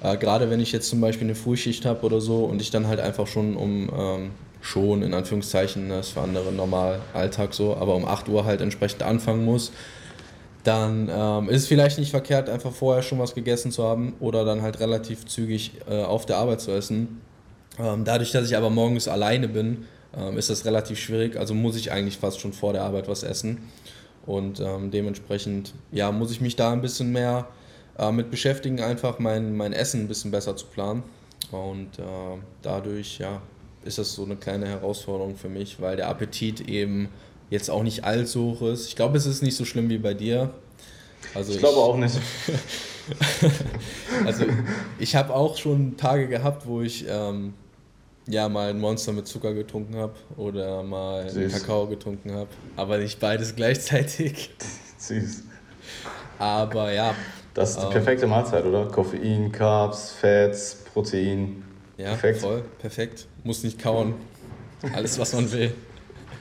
äh, Gerade wenn ich jetzt zum Beispiel eine Frühschicht habe oder so und ich dann halt einfach schon um, ähm, schon in Anführungszeichen, das ne, ist für andere normal Alltag so, aber um 8 Uhr halt entsprechend anfangen muss, dann ähm, ist es vielleicht nicht verkehrt, einfach vorher schon was gegessen zu haben oder dann halt relativ zügig äh, auf der Arbeit zu essen. Ähm, dadurch, dass ich aber morgens alleine bin, ähm, ist das relativ schwierig. Also muss ich eigentlich fast schon vor der Arbeit was essen. Und ähm, dementsprechend ja, muss ich mich da ein bisschen mehr äh, mit beschäftigen, einfach mein, mein Essen ein bisschen besser zu planen. Und äh, dadurch ja, ist das so eine kleine Herausforderung für mich, weil der Appetit eben jetzt auch nicht allzu hoch ist. Ich glaube, es ist nicht so schlimm wie bei dir. Also ich, ich glaube auch nicht. also ich habe auch schon Tage gehabt, wo ich ähm, ja mal ein Monster mit Zucker getrunken habe oder mal Süß. Kakao getrunken habe, aber nicht beides gleichzeitig. Süß. Aber ja, das ist die ähm, perfekte Mahlzeit, oder? Koffein, Carbs, Fats, Protein. Ja, perfekt. voll, perfekt. Muss nicht kauen. Alles, was man will.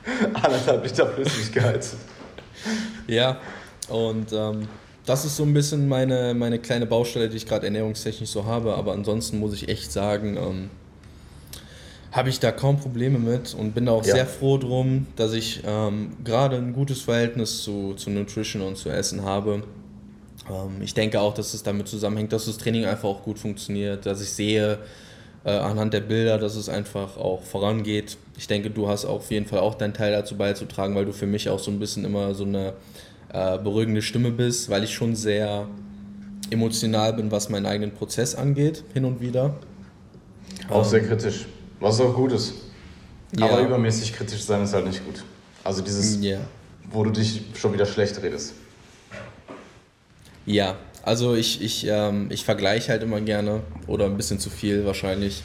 Anderthalb Liter Flüssigkeit. ja, und ähm, das ist so ein bisschen meine, meine kleine Baustelle, die ich gerade ernährungstechnisch so habe. Aber ansonsten muss ich echt sagen, ähm, habe ich da kaum Probleme mit und bin da auch ja. sehr froh drum, dass ich ähm, gerade ein gutes Verhältnis zu, zu Nutrition und zu Essen habe. Ähm, ich denke auch, dass es damit zusammenhängt, dass das Training einfach auch gut funktioniert, dass ich sehe äh, anhand der Bilder, dass es einfach auch vorangeht. Ich denke, du hast auf jeden Fall auch deinen Teil dazu beizutragen, weil du für mich auch so ein bisschen immer so eine äh, beruhigende Stimme bist, weil ich schon sehr emotional bin, was meinen eigenen Prozess angeht, hin und wieder. Auch ähm, sehr kritisch, was auch gut ist. Ja. Aber übermäßig kritisch sein ist halt nicht gut. Also dieses, ja. wo du dich schon wieder schlecht redest. Ja, also ich, ich, ähm, ich vergleiche halt immer gerne oder ein bisschen zu viel wahrscheinlich.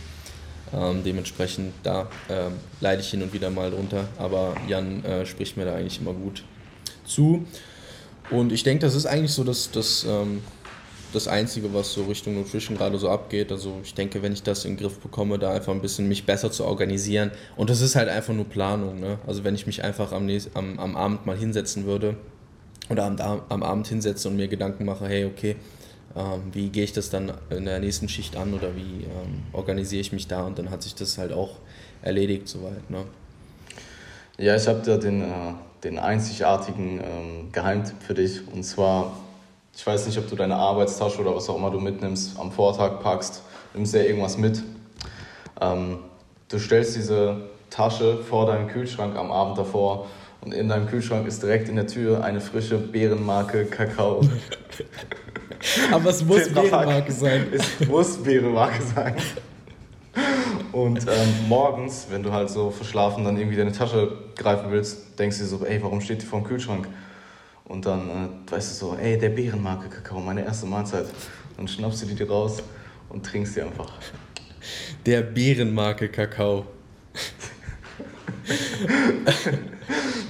Ähm, dementsprechend da ähm, leide ich hin und wieder mal drunter, aber Jan äh, spricht mir da eigentlich immer gut zu. Und ich denke, das ist eigentlich so das, das, ähm, das Einzige, was so Richtung Nutrition gerade so abgeht. Also ich denke, wenn ich das in den Griff bekomme, da einfach ein bisschen mich besser zu organisieren. Und das ist halt einfach nur Planung. Ne? Also wenn ich mich einfach am, am, am Abend mal hinsetzen würde oder am, am Abend hinsetze und mir Gedanken mache, hey, okay, ähm, wie gehe ich das dann in der nächsten Schicht an oder wie ähm, organisiere ich mich da und dann hat sich das halt auch erledigt soweit. Ne? Ja, ich habe da den, äh, den einzigartigen ähm, Geheimtipp für dich. Und zwar, ich weiß nicht, ob du deine Arbeitstasche oder was auch immer du mitnimmst, am Vortag packst, nimmst ja irgendwas mit. Ähm, du stellst diese Tasche vor deinen Kühlschrank am Abend davor und in deinem Kühlschrank ist direkt in der Tür eine frische Beerenmarke Kakao. Aber es muss Beerenmarke sein. Es muss Beerenmarke sein. Und ähm, morgens, wenn du halt so verschlafen dann irgendwie deine Tasche greifen willst, denkst du dir so, ey, warum steht die vor dem Kühlschrank? Und dann äh, weißt du so, ey, der Bärenmarke Kakao, meine erste Mahlzeit. Dann schnappst du die dir raus und trinkst die einfach. Der Bärenmarke Kakao.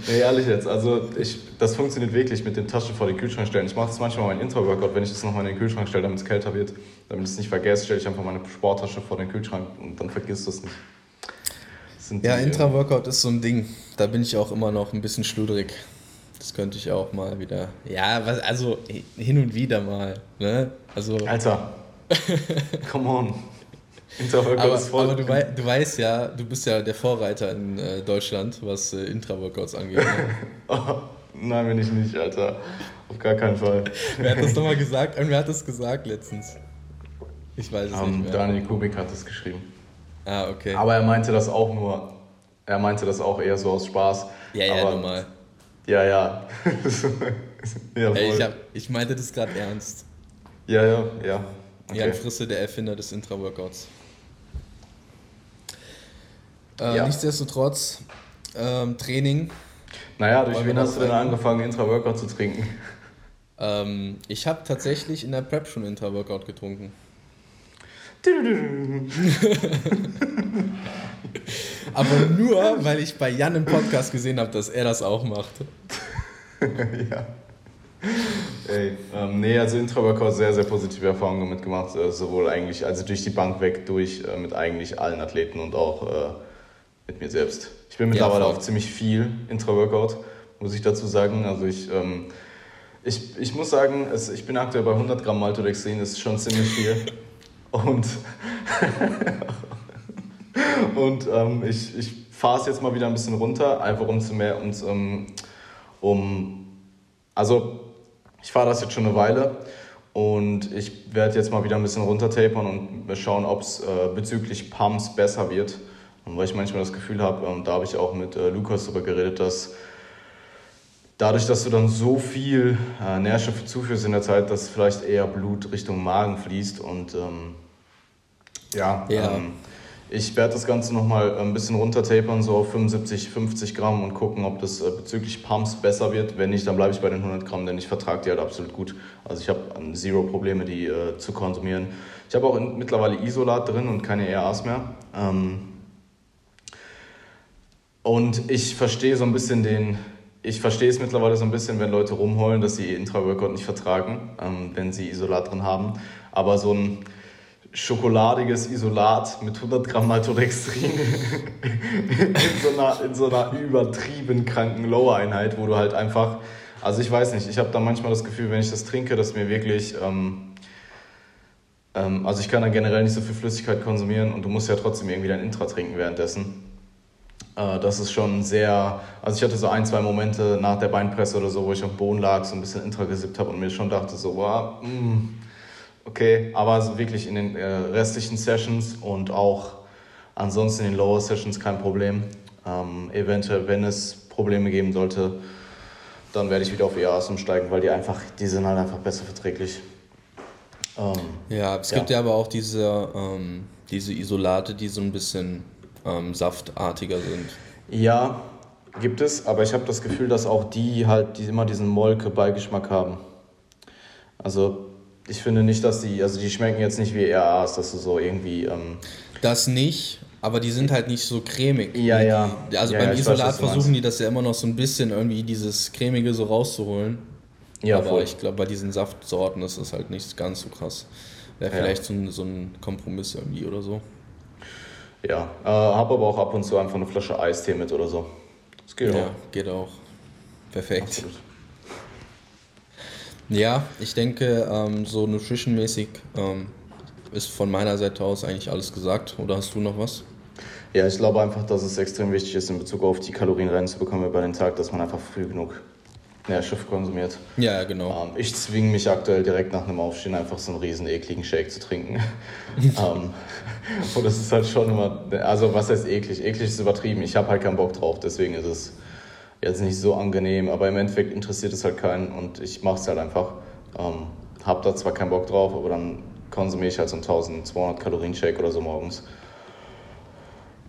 nee, ehrlich jetzt, also ich, das funktioniert wirklich mit den Taschen vor den Kühlschrank stellen. Ich mache das manchmal mein Intro-Workout, wenn ich das nochmal in den Kühlschrank stelle, damit es kälter wird. Damit ich es nicht vergesse, stelle ich einfach meine Sporttasche vor den Kühlschrank und dann vergisst du es nicht. ja, äh, Intra-Workout ist so ein Ding. Da bin ich auch immer noch ein bisschen schludrig. Das könnte ich auch mal wieder. Ja, was, also hin und wieder mal. Ne? Also, Alter. Come on. aber. Aber du, wei du, weißt ja, du bist ja der Vorreiter in äh, Deutschland, was äh, Intra-Workouts angeht. Ne? oh, nein, bin ich nicht, Alter. Auf gar keinen Fall. Wer hat das nochmal gesagt? Wer hat das gesagt letztens? Ich weiß es um, nicht mehr. Daniel Kubik hat das geschrieben. Ah, okay. Aber er meinte das auch nur, er meinte das auch eher so aus Spaß. Ja, ja, normal. Ja, ja. ja Ey, ich, hab, ich meinte das gerade ernst. Ja, ja, ja. Okay. Jan Frisse, der Erfinder des Intra-Workouts. Äh, ja. Nichtsdestotrotz, ähm, Training. Naja, durch wen hast du denn angefangen, Intra-Workout zu trinken? Ähm, ich habe tatsächlich in der Prep schon Intra-Workout getrunken. Aber nur, weil ich bei Jan im Podcast gesehen habe, dass er das auch macht. ja. Ey, ähm, nee, also Intra-Workout sehr, sehr positive Erfahrungen damit gemacht. Äh, sowohl eigentlich, also durch die Bank weg, durch äh, mit eigentlich allen Athleten und auch äh, mit mir selbst. Ich bin mittlerweile ja, auf ziemlich viel Intra-Workout, muss ich dazu sagen. Also ich, ähm, ich, ich muss sagen, es, ich bin aktuell bei 100 Gramm Maltodextrin, das ist schon ziemlich viel. Und, und ähm, ich, ich fahre es jetzt mal wieder ein bisschen runter, einfach um zu mehr, und, um, um also ich fahre das jetzt schon eine Weile und ich werde jetzt mal wieder ein bisschen runtertapern und schauen, ob es äh, bezüglich Pumps besser wird. Und weil ich manchmal das Gefühl habe, ähm, da habe ich auch mit äh, Lukas darüber geredet, dass dadurch, dass du dann so viel äh, Nährstoffe zuführst in der Zeit, dass vielleicht eher Blut Richtung Magen fließt und ähm, ja, ja. Ähm, ich werde das Ganze nochmal ein bisschen runtertapern, so auf 75, 50 Gramm und gucken, ob das äh, bezüglich Pumps besser wird. Wenn nicht, dann bleibe ich bei den 100 Gramm, denn ich vertrage die halt absolut gut. Also ich habe zero Probleme, die äh, zu konsumieren. Ich habe auch in, mittlerweile Isolat drin und keine ERAs mehr. Ähm, und ich verstehe so ein bisschen den, ich verstehe es mittlerweile so ein bisschen, wenn Leute rumheulen, dass sie Intra-Workout nicht vertragen, ähm, wenn sie Isolat drin haben. Aber so ein schokoladiges Isolat mit 100 Gramm Maltodextrin in, so einer, in so einer übertrieben kranken Lower-Einheit, wo du halt einfach, also ich weiß nicht, ich habe da manchmal das Gefühl, wenn ich das trinke, dass mir wirklich, ähm, ähm, also ich kann dann generell nicht so viel Flüssigkeit konsumieren und du musst ja trotzdem irgendwie dein Intra trinken währenddessen. Äh, das ist schon sehr, also ich hatte so ein, zwei Momente nach der Beinpresse oder so, wo ich auf Boden lag, so ein bisschen Intra gesippt habe und mir schon dachte so, wow, mh, mm, Okay, aber also wirklich in den äh, restlichen Sessions und auch ansonsten in den Lower Sessions kein Problem. Ähm, eventuell, wenn es Probleme geben sollte, dann werde ich wieder auf EAs umsteigen, weil die einfach, die sind halt einfach besser verträglich. Ähm, ja, es ja. gibt ja aber auch diese, ähm, diese Isolate, die so ein bisschen ähm, saftartiger sind. Ja, gibt es, aber ich habe das Gefühl, dass auch die halt die immer diesen Molke-Beigeschmack haben. Also ich finde nicht, dass die, also die schmecken jetzt nicht wie ERAs, dass du so irgendwie. Ähm das nicht, aber die sind halt nicht so cremig. Ja, ja. Die, also ja, beim ja, Isolat weiß, versuchen die das ja immer noch so ein bisschen irgendwie dieses cremige so rauszuholen. Ja, aber voll. ich glaube, bei diesen Saftsorten ist das halt nicht ganz so krass. Wäre vielleicht ja. so, ein, so ein Kompromiss irgendwie oder so. Ja, äh, habe aber auch ab und zu einfach eine Flasche Eistee mit oder so. Das geht ja, auch. geht auch. Perfekt. Absolut. Ja, ich denke, ähm, so nutritionmäßig ähm, ist von meiner Seite aus eigentlich alles gesagt. Oder hast du noch was? Ja, ich glaube einfach, dass es extrem wichtig ist, in Bezug auf die Kalorien reinzubekommen über den Tag, dass man einfach früh genug Nährstoff konsumiert. Ja, genau. Ähm, ich zwinge mich aktuell direkt nach einem Aufstehen einfach so einen riesen ekligen Shake zu trinken. ähm, und das ist halt schon immer, also was heißt eklig? Eklig ist übertrieben. Ich habe halt keinen Bock drauf, deswegen ist es jetzt nicht so angenehm, aber im Endeffekt interessiert es halt keinen und ich mache es halt einfach. Ähm, hab da zwar keinen Bock drauf, aber dann konsumiere ich halt so einen 1200 Kalorien Shake oder so morgens.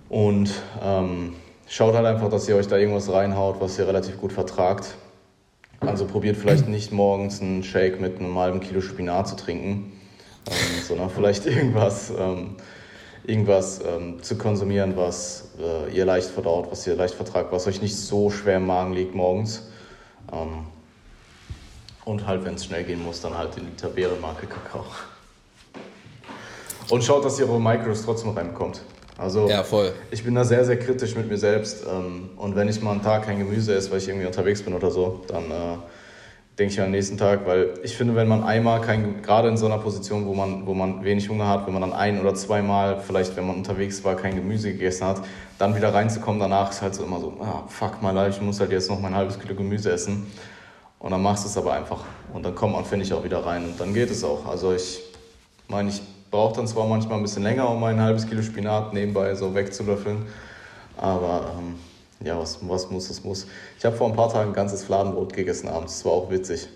Und ähm, schaut halt einfach, dass ihr euch da irgendwas reinhaut, was ihr relativ gut vertragt. Also probiert vielleicht nicht morgens einen Shake mit einem halben Kilo Spinat zu trinken, ähm, sondern vielleicht irgendwas, ähm, irgendwas ähm, zu konsumieren, was äh, ihr leicht verdaut, was ihr leicht vertragt, was euch nicht so schwer im Magen liegt morgens. Ähm, und halt, wenn es schnell gehen muss, dann halt in Liter Beerenmarke Kakao. Und schaut, dass ihr eure Micros trotzdem reinbekommt. Also ja, voll. ich bin da sehr, sehr kritisch mit mir selbst. Ähm, und wenn ich mal einen Tag kein Gemüse esse, weil ich irgendwie unterwegs bin oder so, dann äh, denke ich am nächsten Tag, weil ich finde, wenn man einmal kein, gerade in so einer Position, wo man, wo man wenig Hunger hat, wenn man dann ein oder zweimal, vielleicht wenn man unterwegs war, kein Gemüse gegessen hat, dann wieder reinzukommen danach ist halt so immer so, ah, fuck my life, ich muss halt jetzt noch mein halbes Kilo Gemüse essen. Und dann machst du es aber einfach. Und dann kommt man, finde ich, auch wieder rein. Und dann geht es auch. Also ich meine, ich brauche dann zwar manchmal ein bisschen länger, um mein halbes Kilo Spinat nebenbei so wegzulöffeln. Aber ähm, ja, was, was muss, das muss. Ich habe vor ein paar Tagen ein ganzes Fladenbrot gegessen abends. Das war auch witzig.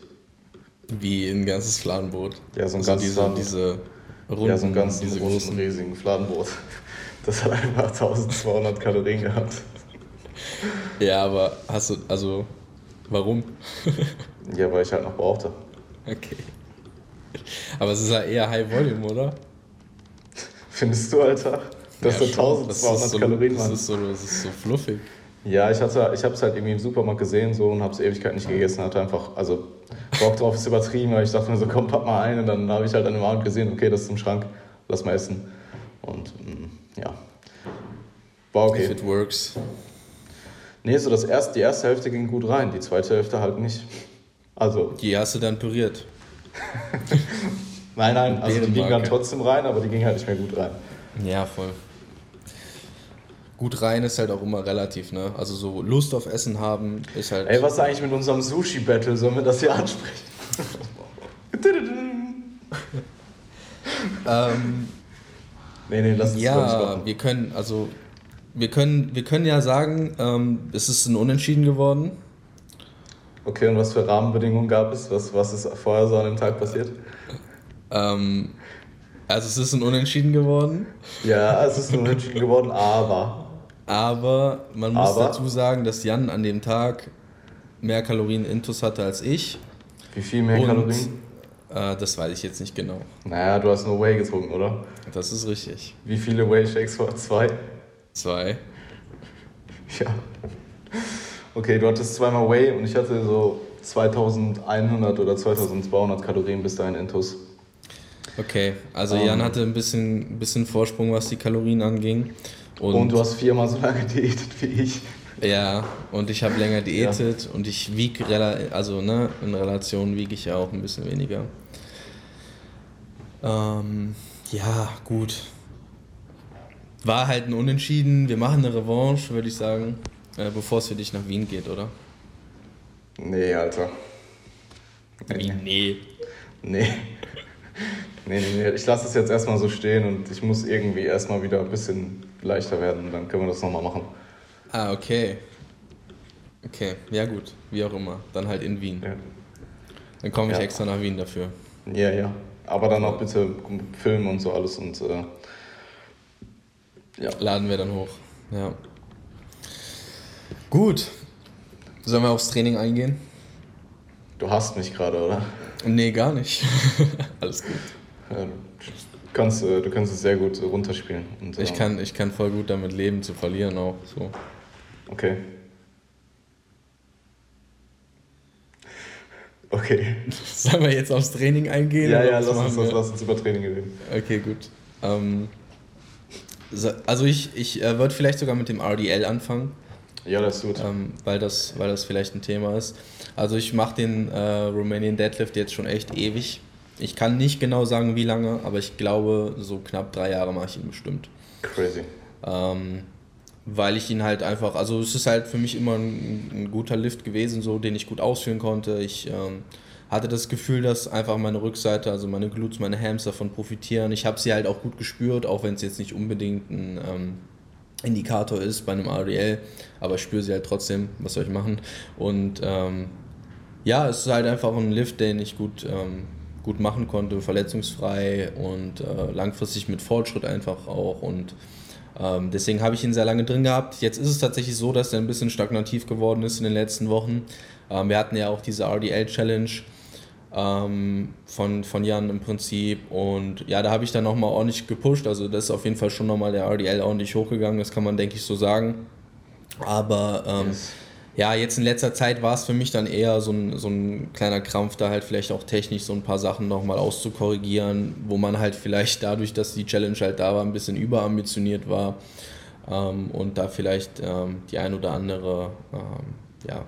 Wie ein ganzes Fladenbrot? Ja, so ein also ganzes diese, Fladenbrot. diese runden, ja, so ein ganz diese runden, großen. riesigen Fladenbrot. Das hat einfach 1200 Kalorien gehabt. Ja, aber hast du, also, warum? Ja, weil ich halt noch brauchte. Okay. Aber es ist ja eher High Volume, oder? Findest du, Alter? Dass ja. Das 1200 ist so, Kalorien das waren? ist so, das ist so fluffig. Ja, ich, hatte, ich habe es halt irgendwie im Supermarkt gesehen so, und habe es Ewigkeit nicht gegessen. Hatte einfach, also Bock drauf ist übertrieben, weil ich dachte mir so, komm, pack mal ein. Und dann habe ich halt an dem Abend gesehen, okay, das ist im Schrank, lass mal essen. Und mm, ja, war If okay. it works. Nee, so das erste, die erste Hälfte ging gut rein, die zweite Hälfte halt nicht. Also, Die hast du dann püriert. nein, nein, also die ging dann trotzdem rein, aber die ging halt nicht mehr gut rein. Ja, voll. Gut rein ist halt auch immer relativ, ne? Also so Lust auf Essen haben ist halt. Ey, was ist eigentlich mit unserem Sushi-Battle? Sollen wir das hier ansprechen? ähm, nee, nee, lass uns das nicht ja, machen. wir können, also wir können, wir können ja sagen, ähm, es ist ein Unentschieden geworden. Okay, und was für Rahmenbedingungen gab es? Was, was ist vorher so an dem Tag passiert? Ähm, also es ist ein Unentschieden geworden, Ja, es ist ein Unentschieden geworden, aber. Aber man muss Aber? dazu sagen, dass Jan an dem Tag mehr Kalorien intus hatte als ich. Wie viel mehr Und Kalorien? äh, das weiß ich jetzt nicht genau. Naja, du hast nur Whey getrunken, oder? Das ist richtig. Wie viele Whey-Shakes war Zwei? Zwei. Ja. Okay, du hattest zweimal Whey und ich hatte so 2100 oder 2200 Kalorien bis dahin intus. Okay, also Ähm. Jan hatte ein bisschen, ein bisschen Vorsprung, was die Kalorien anging. Und, Und, du hast viermal so lange diätet wie ich. ja, und ich habe länger diätet und ich wiege, also ne, in Relation wiege ich ja auch ein bisschen weniger. Ähm, ja, gut. War halt ein Unentschieden. Wir machen eine Revanche, würde ich sagen, äh, bevor es für dich nach Wien geht, oder? Nee, Alter. Wie? Nee. Nee. Nee, nee, nee. Ich lasse es jetzt erstmal so stehen und ich muss irgendwie erstmal wieder ein bisschen leichter werden. Dann können wir das nochmal machen. Ah, okay. Okay, ja gut, wie auch immer. Dann halt in Wien. Ja. Dann komme ich Ja. extra nach Wien dafür. Ja, ja. Aber dann auch bitte filmen und so alles und äh, ja. Laden wir dann hoch. Ja. Gut. Sollen wir aufs Training eingehen? Du hast mich gerade, oder? Nee, gar nicht. Alles gut. Ja, du, kannst, äh, du kannst es sehr gut runterspielen. Und, Ich kann, ich kann voll gut damit leben, zu verlieren auch. So. Okay. Okay. Sollen wir jetzt aufs Training eingehen? Ja, ja, lass uns, das, lass uns über Training reden. Okay, gut. Ähm, so- also ich, ich äh, würde vielleicht sogar mit dem RDL anfangen. Ja, das ist gut. ähm, weil, das, weil das vielleicht ein Thema ist. Also ich mache den äh, Romanian Deadlift jetzt schon echt ewig. Ich kann nicht genau sagen, wie lange, aber ich glaube, so knapp drei Jahre mache ich ihn bestimmt. Crazy. Ähm, weil ich ihn halt einfach, also es ist halt für mich immer ein, ein guter Lift gewesen, so den ich gut ausführen konnte. Ich ähm, hatte das Gefühl, dass einfach meine Rückseite, also meine Glutes, meine Hams davon profitieren. Ich habe sie halt auch gut gespürt, auch wenn es jetzt nicht unbedingt ein ähm, Indikator ist bei einem RDL, aber ich spüre sie halt trotzdem, was soll ich machen. Und ähm, ja, es ist halt einfach ein Lift, den ich gut, ähm, gut machen konnte, verletzungsfrei und äh, langfristig mit Fortschritt einfach auch und ähm, deswegen habe ich ihn sehr lange drin gehabt. Jetzt ist es tatsächlich so, dass er ein bisschen stagnativ geworden ist in den letzten Wochen. Ähm, wir hatten ja auch diese RDL-Challenge ähm, von, von Jan im Prinzip. Und ja, da habe ich dann nochmal ordentlich gepusht. Also das ist auf jeden Fall schon nochmal der RDL ordentlich hochgegangen, das kann man, denke ich, so sagen. Aber ähm, yes. Ja, jetzt in letzter Zeit war es für mich dann eher so ein, so ein kleiner Krampf, da halt vielleicht auch technisch so ein paar Sachen nochmal auszukorrigieren, wo man halt vielleicht dadurch, dass die Challenge halt da war, ein bisschen überambitioniert war ähm, und da vielleicht ähm, die ein oder andere ähm, ja,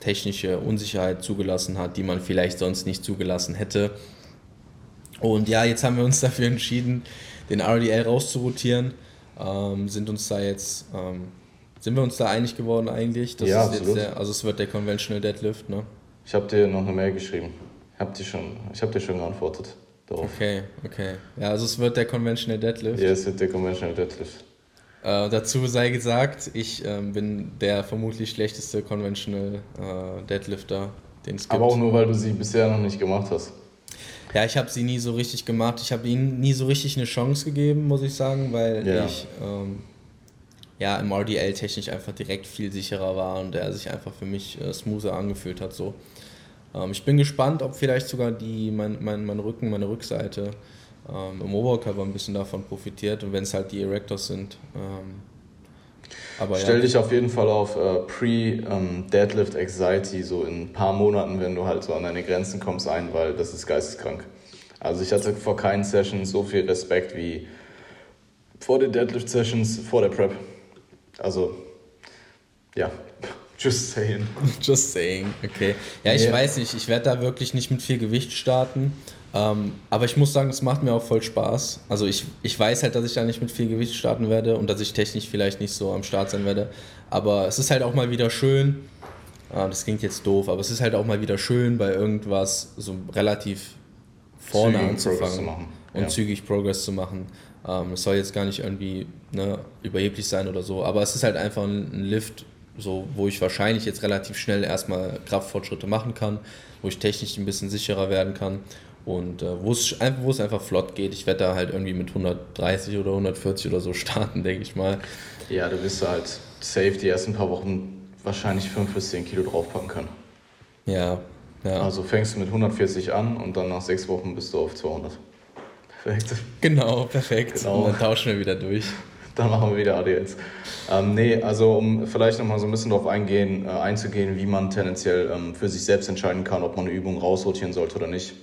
technische Unsicherheit zugelassen hat, die man vielleicht sonst nicht zugelassen hätte. Und ja, jetzt haben wir uns dafür entschieden, den RDL rauszurotieren. Ähm, sind uns da jetzt, ähm, sind wir uns da einig geworden eigentlich? Das ja, absolut. Der, also es wird der Conventional Deadlift, ne? Ich habe dir noch eine Mail geschrieben. Ich habe dir schon, dir schon geantwortet darauf. Okay, okay. Ja, also es wird der Conventional Deadlift. Ja, es wird der Conventional Deadlift. Äh, dazu sei gesagt, ich äh, bin der vermutlich schlechteste Conventional äh, Deadlifter, den es gibt. Aber auch nur, weil du sie bisher noch nicht gemacht hast. Ja, ich habe sie nie so richtig gemacht. Ich habe ihnen nie so richtig eine Chance gegeben, muss ich sagen, weil ja. ich ähm, ja im RDL technisch einfach direkt viel sicherer war und er sich einfach für mich äh, smoother angefühlt hat. So. Ähm, ich bin gespannt, ob vielleicht sogar die, mein, mein, mein Rücken, meine Rückseite ähm, im Oberkörper ein bisschen davon profitiert und wenn es halt die Erectors sind. Ähm, aber Stell ja. dich auf jeden Fall auf äh, Pre-Deadlift ähm, Anxiety so in ein paar Monaten, wenn du halt so an deine Grenzen kommst, ein, weil das ist geisteskrank. Also ich hatte vor keinen Sessions so viel Respekt wie vor den Deadlift Sessions vor der Prep. Also ja, just saying. Just saying, okay. Ja, ich yeah. weiß nicht, ich werde da wirklich nicht mit viel Gewicht starten. Ähm, aber ich muss sagen, es macht mir auch voll Spaß. Also ich, ich weiß halt, dass ich da nicht mit viel Gewicht starten werde und dass ich technisch vielleicht nicht so am Start sein werde. Aber es ist halt auch mal wieder schön, ah, das klingt jetzt doof, aber es ist halt auch mal wieder schön, bei irgendwas so relativ vorne zügig anzufangen und ja. zügig Progress zu machen. Ähm, es soll jetzt gar nicht irgendwie ne, überheblich sein oder so, aber es ist halt einfach ein, ein Lift, so, wo ich wahrscheinlich jetzt relativ schnell erstmal Kraftfortschritte machen kann, wo ich technisch ein bisschen sicherer werden kann und äh, wo es einfach flott geht. Ich werde da halt irgendwie mit 130 oder 140 oder so starten, denke ich mal. Ja, du wirst halt safe die ersten paar Wochen wahrscheinlich 5 bis 10 Kilo draufpacken können. Ja, ja. Also fängst du mit 140 an und dann nach sechs Wochen bist du auf 200. Perfekt. Genau, perfekt. Genau. Und dann tauschen wir wieder durch. Dann machen wir wieder ADLs. Ähm, nee, also um vielleicht nochmal so ein bisschen darauf eingehen, äh, einzugehen, wie man tendenziell ähm, für sich selbst entscheiden kann, ob man eine Übung rausrotieren sollte oder nicht.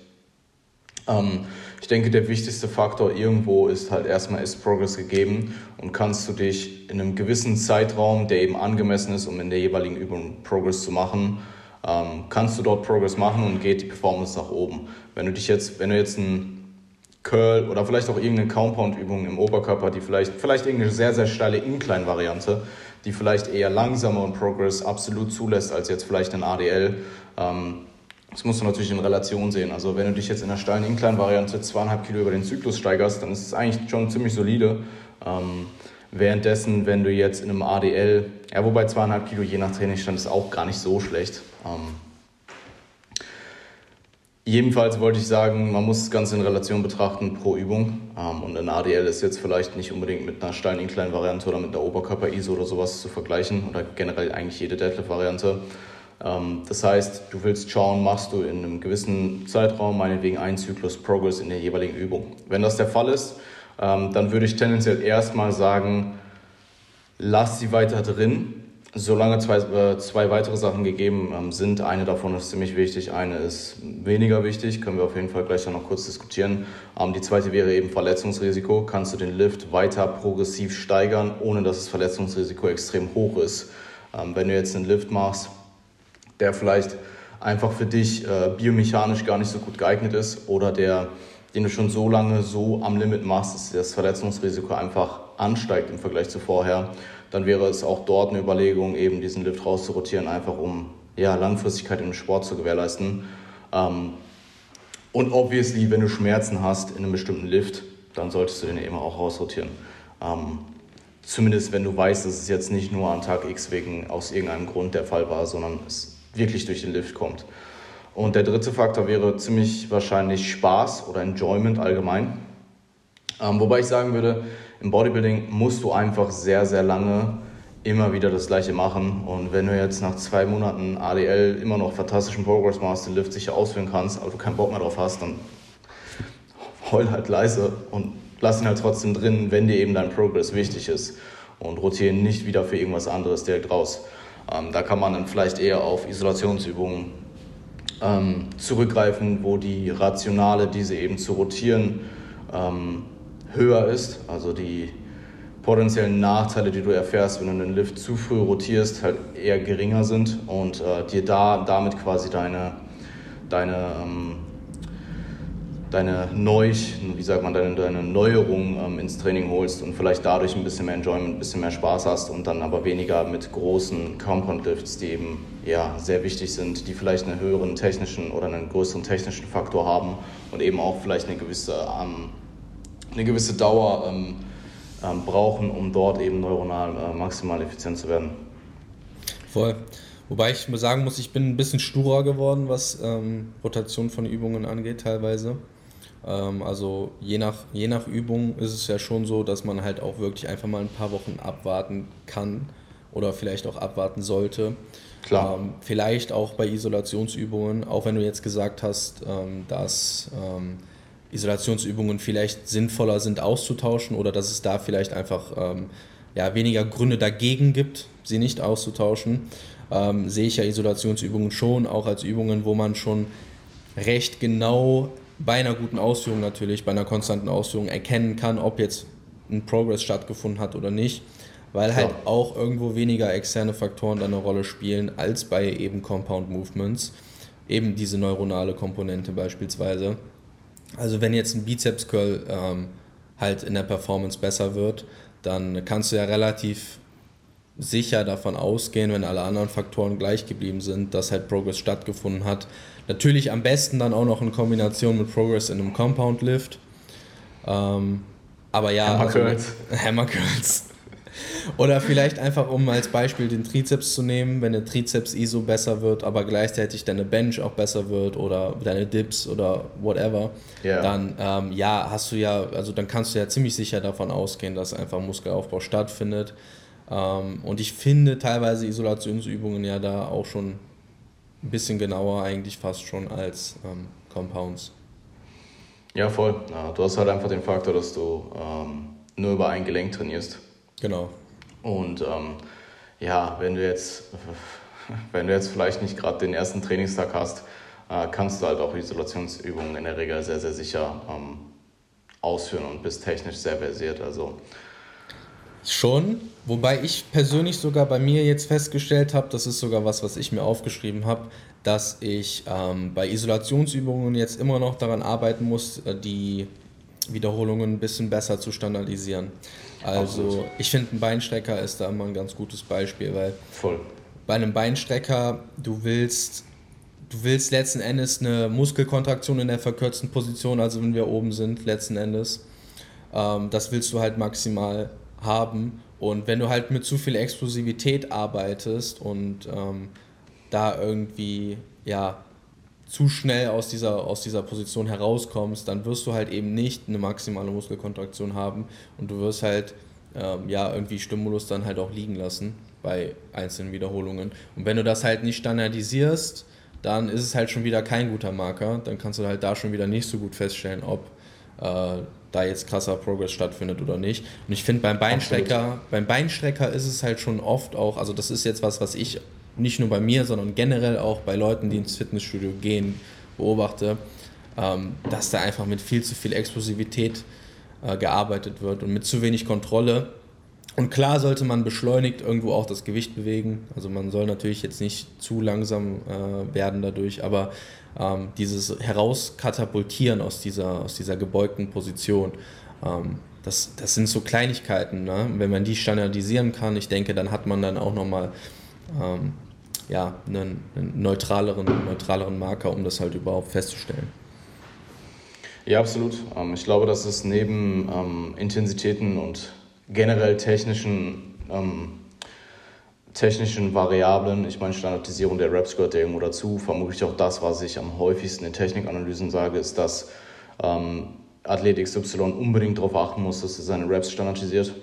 Ähm, ich denke, der wichtigste Faktor irgendwo ist halt erstmal, ist Progress gegeben und kannst du dich in einem gewissen Zeitraum, der eben angemessen ist, um in der jeweiligen Übung Progress zu machen, ähm, kannst du dort Progress machen und geht die Performance nach oben. Wenn du dich jetzt, wenn du jetzt ein Curl oder vielleicht auch irgendeine Compound-Übung im Oberkörper, die vielleicht, vielleicht irgendeine sehr, sehr steile Incline-Variante, die vielleicht eher langsameren Progress absolut zulässt als jetzt vielleicht ein ADL, ähm, das musst du natürlich in Relation sehen. Also wenn du dich jetzt in der steilen Incline-Variante zweieinhalb Kilo über den Zyklus steigerst, dann ist es eigentlich schon ziemlich solide. Ähm, währenddessen, wenn du jetzt in einem ADL, ja wobei zweieinhalb Kilo je nach Trainingsstand ist auch gar nicht so schlecht. Ähm, Jedenfalls wollte ich sagen, man muss das Ganze in Relation betrachten pro Übung. Ähm, und ein ADL ist jetzt vielleicht nicht unbedingt mit einer steilen Incline-Variante oder mit einer Oberkörper-ISO oder sowas zu vergleichen oder generell eigentlich jede Deadlift-Variante. Ähm, das heißt, du willst schauen, machst du in einem gewissen Zeitraum meinetwegen einen Zyklus Progress in der jeweiligen Übung. Wenn das der Fall ist, ähm, dann würde ich tendenziell erstmal sagen, lass sie weiter drin, solange zwei, äh, zwei weitere Sachen gegeben ähm, sind. Eine davon ist ziemlich wichtig, eine ist weniger wichtig, können wir auf jeden Fall gleich noch kurz diskutieren. die zweite wäre eben Verletzungsrisiko. Kannst du den Lift weiter progressiv steigern, ohne dass das Verletzungsrisiko extrem hoch ist? wenn du jetzt einen Lift machst, der vielleicht einfach für dich äh, biomechanisch gar nicht so gut geeignet ist oder der den du schon so lange so am Limit machst, dass das Verletzungsrisiko einfach ansteigt im Vergleich zu vorher, dann wäre es auch dort eine Überlegung, eben diesen Lift rauszurotieren, einfach um ja, Langfristigkeit im Sport zu gewährleisten. Ähm, und obviously, wenn du Schmerzen hast in einem bestimmten Lift, dann solltest du den eben auch rausrotieren. Ähm, zumindest wenn du weißt, dass es jetzt nicht nur an Tag X wegen aus irgendeinem Grund der Fall war, sondern es wirklich durch den Lift kommt. Und der dritte Faktor wäre ziemlich wahrscheinlich Spaß oder Enjoyment allgemein. Ähm, wobei ich sagen würde, im Bodybuilding musst du einfach sehr, sehr lange immer wieder das Gleiche machen. Und wenn du jetzt nach zwei Monaten ADL immer noch fantastischen Progress machst, den Lift sicher ausführen kannst, aber du keinen Bock mehr drauf hast, dann heul halt leise und lass ihn halt trotzdem drin, wenn dir eben dein Progress wichtig ist. Und rotiere nicht wieder für irgendwas anderes direkt raus. Ähm, da kann man dann vielleicht eher auf Isolationsübungen ähm, zurückgreifen, wo die Rationale, diese eben zu rotieren, ähm, höher ist. Also die potenziellen Nachteile, die du erfährst, wenn du den Lift zu früh rotierst, halt eher geringer sind und äh, dir da damit quasi deine, deine, ähm, deine Neu, wie sagt man, deine, deine Neuerung ähm, ins Training holst und vielleicht dadurch ein bisschen mehr Enjoyment, ein bisschen mehr Spaß hast und dann aber weniger mit großen Compound Lifts, die eben ja, sehr wichtig sind, die vielleicht einen höheren technischen oder einen größeren technischen Faktor haben und eben auch vielleicht eine gewisse, ähm, eine gewisse Dauer ähm, ähm, brauchen, um dort eben neuronal äh, maximal effizient zu werden. Voll. Wobei ich sagen muss, ich bin ein bisschen sturer geworden, was ähm, Rotation von Übungen angeht, teilweise. Ähm, also je nach, je nach Übung ist es ja schon so, dass man halt auch wirklich einfach mal ein paar Wochen abwarten kann oder vielleicht auch abwarten sollte. Klar. Ähm, vielleicht auch bei Isolationsübungen, auch wenn du jetzt gesagt hast, ähm, dass ähm, Isolationsübungen vielleicht sinnvoller sind auszutauschen oder dass es da vielleicht einfach ähm, ja, weniger Gründe dagegen gibt, sie nicht auszutauschen, ähm, sehe ich ja Isolationsübungen schon auch als Übungen, wo man schon recht genau bei einer guten Ausführung natürlich, bei einer konstanten Ausführung erkennen kann, ob jetzt ein Progress stattgefunden hat oder nicht, weil halt ja. auch irgendwo weniger externe Faktoren da eine Rolle spielen als bei eben Compound Movements, eben diese neuronale Komponente beispielsweise. Also wenn jetzt ein Bizeps Curl ähm, halt in der Performance besser wird, dann kannst du ja relativ sicher davon ausgehen, wenn alle anderen Faktoren gleich geblieben sind, dass halt Progress stattgefunden hat. Natürlich am besten dann auch noch in Kombination mit Progress in einem Compound Lift. Ähm, aber ja, Hammer also Curls. Hammer Curls. Oder vielleicht einfach, um als Beispiel den Trizeps zu nehmen, wenn der Trizeps-ISO besser wird, aber gleichzeitig deine Bench auch besser wird oder deine Dips oder whatever, yeah. dann ähm, ja, hast du ja, also dann kannst du ja ziemlich sicher davon ausgehen, dass einfach Muskelaufbau stattfindet. Ähm, und ich finde teilweise Isolationsübungen ja da auch schon ein bisschen genauer eigentlich fast schon als ähm, Compounds. Ja, voll. Ja, du hast halt einfach den Faktor, dass du ähm, nur über ein Gelenk trainierst. Genau. Und ähm, ja, wenn du jetzt, wenn du jetzt vielleicht nicht gerade den ersten Trainingstag hast, äh, kannst du halt auch Isolationsübungen in der Regel sehr, sehr sicher ähm, ausführen und bist technisch sehr versiert. Also Schon, wobei ich persönlich sogar bei mir jetzt festgestellt habe, das ist sogar was, was ich mir aufgeschrieben habe, dass ich ähm, bei Isolationsübungen jetzt immer noch daran arbeiten muss, äh, die Wiederholungen ein bisschen besser zu standardisieren. Also ich finde, ein Beinstrecker ist da immer ein ganz gutes Beispiel, weil Voll. bei einem Beinstrecker, du willst, du willst letzten Endes eine Muskelkontraktion in der verkürzten Position, also wenn wir oben sind, letzten Endes. Ähm, das willst du halt maximal haben. Und wenn du halt mit zu viel Explosivität arbeitest und ähm, da irgendwie, ja, zu schnell aus dieser, aus dieser Position herauskommst, dann wirst du halt eben nicht eine maximale Muskelkontraktion haben und du wirst halt ähm, ja irgendwie Stimulus dann halt auch liegen lassen bei einzelnen Wiederholungen. Und wenn du das halt nicht standardisierst, dann ist es halt schon wieder kein guter Marker. Dann kannst du halt da schon wieder nicht so gut feststellen, ob äh, da jetzt krasser Progress stattfindet oder nicht. Und ich finde beim Beinstrecker, beim Beinstrecker ist es halt schon oft auch, also das ist jetzt was, was ich nicht nur bei mir, sondern generell auch bei Leuten, die ins Fitnessstudio gehen, beobachte, ähm, dass da einfach mit viel zu viel Explosivität äh, gearbeitet wird und mit zu wenig Kontrolle. Und klar sollte man beschleunigt irgendwo auch das Gewicht bewegen. Also man soll natürlich jetzt nicht zu langsam äh, werden dadurch, aber ähm, dieses Herauskatapultieren aus dieser, aus dieser gebeugten Position, ähm, das, das sind so Kleinigkeiten. Ne? Wenn man die standardisieren kann, ich denke, dann hat man dann auch nochmal ähm, ja, einen, einen neutraleren, neutraleren Marker, um das halt überhaupt festzustellen. Ja, absolut. Ähm, ich glaube, dass es neben ähm, Intensitäten und generell technischen, ähm, technischen Variablen, ich meine, Standardisierung der Raps gehört irgendwo dazu, vermutlich auch das, was ich am häufigsten in Technikanalysen sage, ist, dass ähm, Athlet XY unbedingt darauf achten muss, dass er seine Raps standardisiert.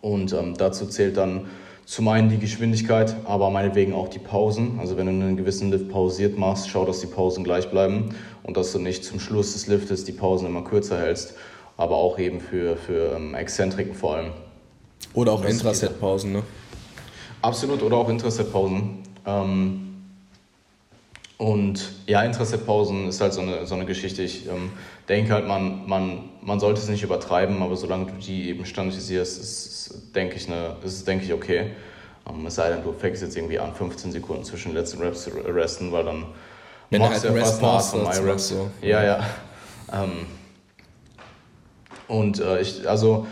Und ähm, dazu zählt dann zum einen die Geschwindigkeit, aber meinetwegen auch die Pausen. Also wenn du einen gewissen Lift pausiert machst, schau, dass die Pausen gleich bleiben und dass du nicht zum Schluss des Liftes die Pausen immer kürzer hältst, aber auch eben für, für ähm, Exzentriken vor allem. Oder auch Intraset-Pausen, ne? Absolut, oder auch Intraset-Pausen. Ähm, und ja, Intraset-Pausen ist halt so eine, so eine Geschichte. Ich ähm, denke halt, man, man, man sollte es nicht übertreiben, aber solange du die eben standardisierst, ist denke ich, eine, ist, denke ich, okay. Ähm, es sei denn, du fängst jetzt irgendwie an, 15 Sekunden zwischen den letzten Raps zu resten, weil dann Wenn machst halt du ja fast eine Art von MyRaps. So. Ja, ja. Ähm, und äh, ich, also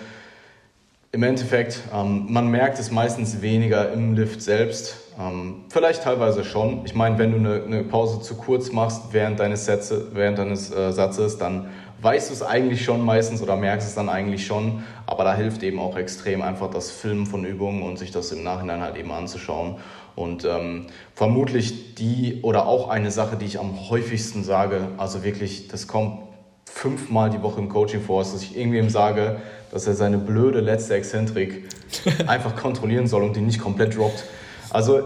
im Endeffekt, ähm, man merkt es meistens weniger im Lift selbst. Ähm, vielleicht teilweise schon. Ich meine, wenn du eine, eine, Pause zu kurz machst während deines, Sätze, während deines äh, Satzes, dann weißt du es eigentlich schon meistens oder merkst es dann eigentlich schon, aber da hilft eben auch extrem einfach das Filmen von Übungen und sich das im Nachhinein halt eben anzuschauen. Und ähm, vermutlich die oder auch eine Sache, die ich am häufigsten sage, also wirklich, das kommt fünfmal die Woche im Coaching vor, dass ich irgendwem sage, dass er seine blöde letzte Exzentrik einfach kontrollieren soll und die nicht komplett droppt. Also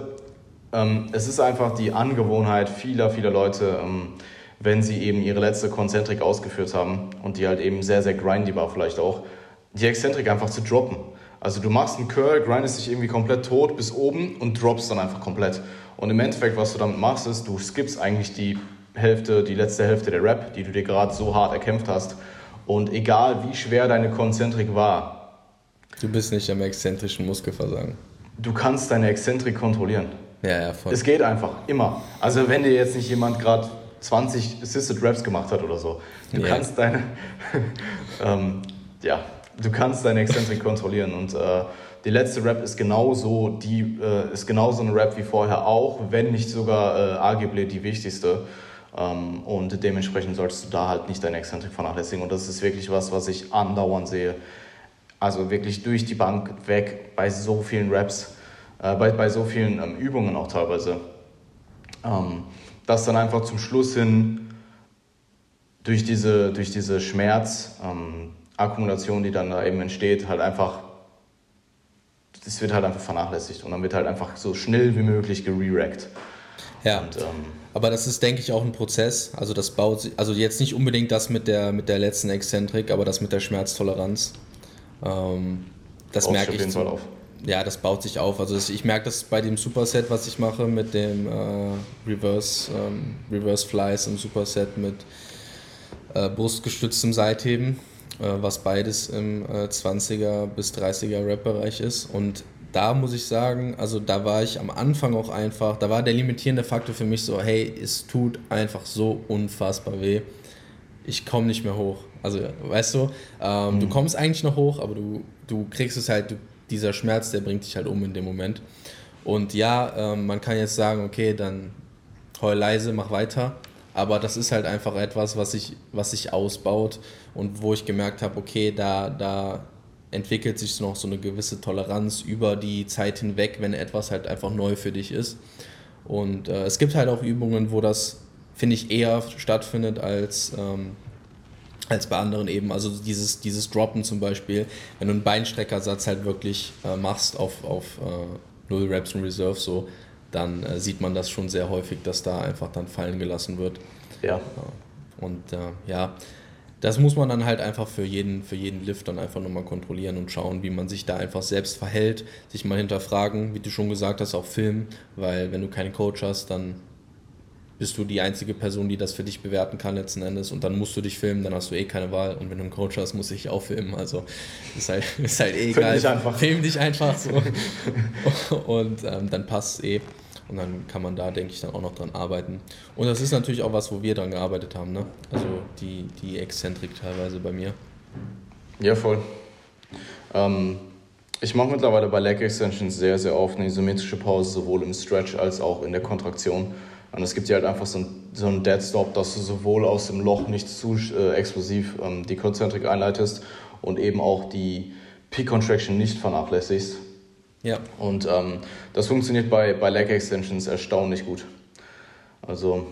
ähm, es ist einfach die Angewohnheit vieler, vieler Leute, ähm, wenn sie eben ihre letzte Konzentrik ausgeführt haben und die halt eben sehr, sehr grindy war vielleicht auch, die Exzentrik einfach zu droppen. Also du machst einen Curl, grindest dich irgendwie komplett tot bis oben und droppst dann einfach komplett. Und im Endeffekt, was du damit machst, ist, du skippst eigentlich die Hälfte, die letzte Hälfte der Rap, die du dir gerade so hart erkämpft hast. Und egal wie schwer deine Konzentrik war, du bist nicht am exzentrischen Muskelversagen. Du kannst deine Exzentrik kontrollieren. Ja, ja, voll. Es geht einfach, immer. Also wenn dir jetzt nicht jemand gerade 20 Assisted Raps gemacht hat oder so. Du yeah. kannst deine, ähm, ja, du kannst deine Exzentrik kontrollieren und äh, die letzte Rap ist genauso, die äh, ist genauso eine Rap wie vorher auch, wenn nicht sogar äh, arguably die wichtigste. Ähm, und dementsprechend solltest du da halt nicht deine Exzentrik vernachlässigen. Und das ist wirklich was, was ich andauernd sehe. Also wirklich durch die Bank weg bei so vielen Raps, äh, bei, bei so vielen ähm, Übungen auch teilweise. Ähm, dass dann einfach zum Schluss hin durch diese, durch diese Schmerzakkumulation, ähm, die dann da eben entsteht, halt einfach, das wird halt einfach vernachlässigt und dann wird halt einfach so schnell wie möglich gererackt. Ja. Und, ähm, aber das ist, denke ich, auch ein Prozess. Also das baut sich, also jetzt nicht unbedingt das mit der, mit der letzten Exzentrik, aber das mit der Schmerztoleranz. Ähm, das merke ich. Auf jeden Fall auf ja, das baut sich auf. Also ich merke das bei dem Superset, was ich mache mit dem äh, Reverse, ähm, Reverse Flies im Superset mit äh, brustgestütztem Seitheben, äh, was beides im 20er äh, bis 30er Rap-Bereich ist. Und da muss ich sagen, also da war ich am Anfang auch einfach, da war der limitierende Faktor für mich so, hey, es tut einfach so unfassbar weh. Ich komme nicht mehr hoch. Also, weißt du, ähm, mhm. du kommst eigentlich noch hoch, aber du, du kriegst es halt, du dieser Schmerz, der bringt dich halt um in dem Moment. Und ja, ähm, man kann jetzt sagen, okay, dann heul leise, mach weiter. Aber das ist halt einfach etwas, was sich was sich ausbaut und wo ich gemerkt habe, okay, da, da entwickelt sich noch so eine gewisse Toleranz über die Zeit hinweg, wenn etwas halt einfach neu für dich ist. Und äh, es gibt halt auch Übungen, wo das, finde ich, eher stattfindet als ähm, als bei anderen eben. Also dieses, dieses Droppen zum Beispiel, wenn du einen Beinstreckersatz halt wirklich äh, machst auf, auf äh, Null Reps und Reserve so, dann äh, sieht man das schon sehr häufig, dass da einfach dann fallen gelassen wird. Ja. Und äh, ja, das muss man dann halt einfach für jeden, für jeden Lift dann einfach nochmal kontrollieren und schauen, wie man sich da einfach selbst verhält, sich mal hinterfragen, wie du schon gesagt hast, auch filmen, weil wenn du keinen Coach hast, dann bist du die einzige Person, die das für dich bewerten kann letzten Endes und dann musst du dich filmen, dann hast du eh keine Wahl und wenn du einen Coach hast, muss ich auch filmen, also ist halt, ist halt eh egal. Film dich einfach. Film dich einfach so und ähm, dann passt eh und dann kann man da, denke ich, dann auch noch dran arbeiten. Und das ist natürlich auch was, wo wir dran gearbeitet haben, ne? also die, die Exzentrik teilweise bei mir. Ja, voll. Ähm, ich mache mittlerweile bei Leg Extensions sehr, sehr oft eine isometrische Pause, sowohl im Stretch als auch in der Kontraktion. Und es gibt ja halt einfach so einen, so einen Dead Stop, dass du sowohl aus dem Loch nicht zu äh, explosiv ähm, die Konzentrik einleitest und eben auch die Peak Contraction nicht vernachlässigst. Ja. Und ähm, das funktioniert bei, bei Leg Extensions erstaunlich gut. Also,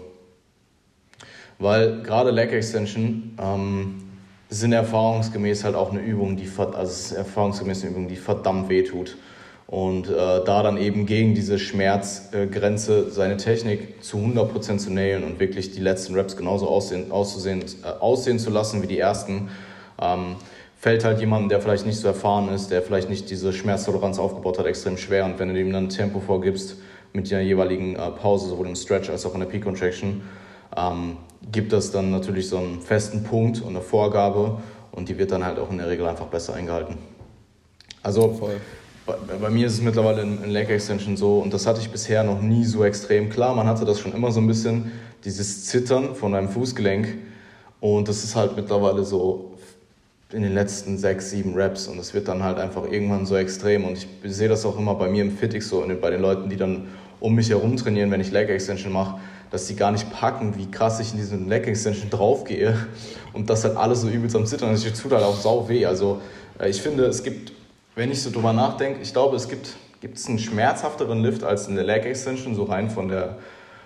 weil gerade Leg Extension ähm, sind erfahrungsgemäß halt auch eine Übung, die also erfahrungsgemäß eine Übung, die verdammt weh tut. Und äh, da dann eben gegen diese Schmerzgrenze äh, seine Technik zu 100% zu nailen und wirklich die letzten Reps genauso aussehen, auszusehen, äh, aussehen zu lassen wie die ersten, ähm, fällt halt jemandem, der vielleicht nicht so erfahren ist, der vielleicht nicht diese Schmerztoleranz aufgebaut hat, extrem schwer. Und wenn du ihm dann Tempo vorgibst mit der jeweiligen äh, Pause, sowohl im Stretch als auch in der Peak Contraction, ähm, gibt das dann natürlich so einen festen Punkt und eine Vorgabe und die wird dann halt auch in der Regel einfach besser eingehalten. Also Voll. Bei, mir ist es mittlerweile in, in Leg Extension so und das hatte ich bisher noch nie so extrem. Klar, man hatte das schon immer so ein bisschen, dieses Zittern von einem Fußgelenk und das ist halt mittlerweile so in den letzten sechs, sieben Reps und es wird dann halt einfach irgendwann so extrem und ich sehe das auch immer bei mir im Fitix so und bei den Leuten, die dann um mich herum trainieren, wenn ich Leg Extension mache, dass die gar nicht packen, wie krass ich in diesen Leg Extension draufgehe und das halt alles so übelst am Zittern ist. Ich tut halt auch sau weh. Also äh, ich finde, es gibt, wenn ich so drüber nachdenke, ich glaube, es gibt gibt es einen schmerzhafteren Lift als eine Leg Extension, so rein von der,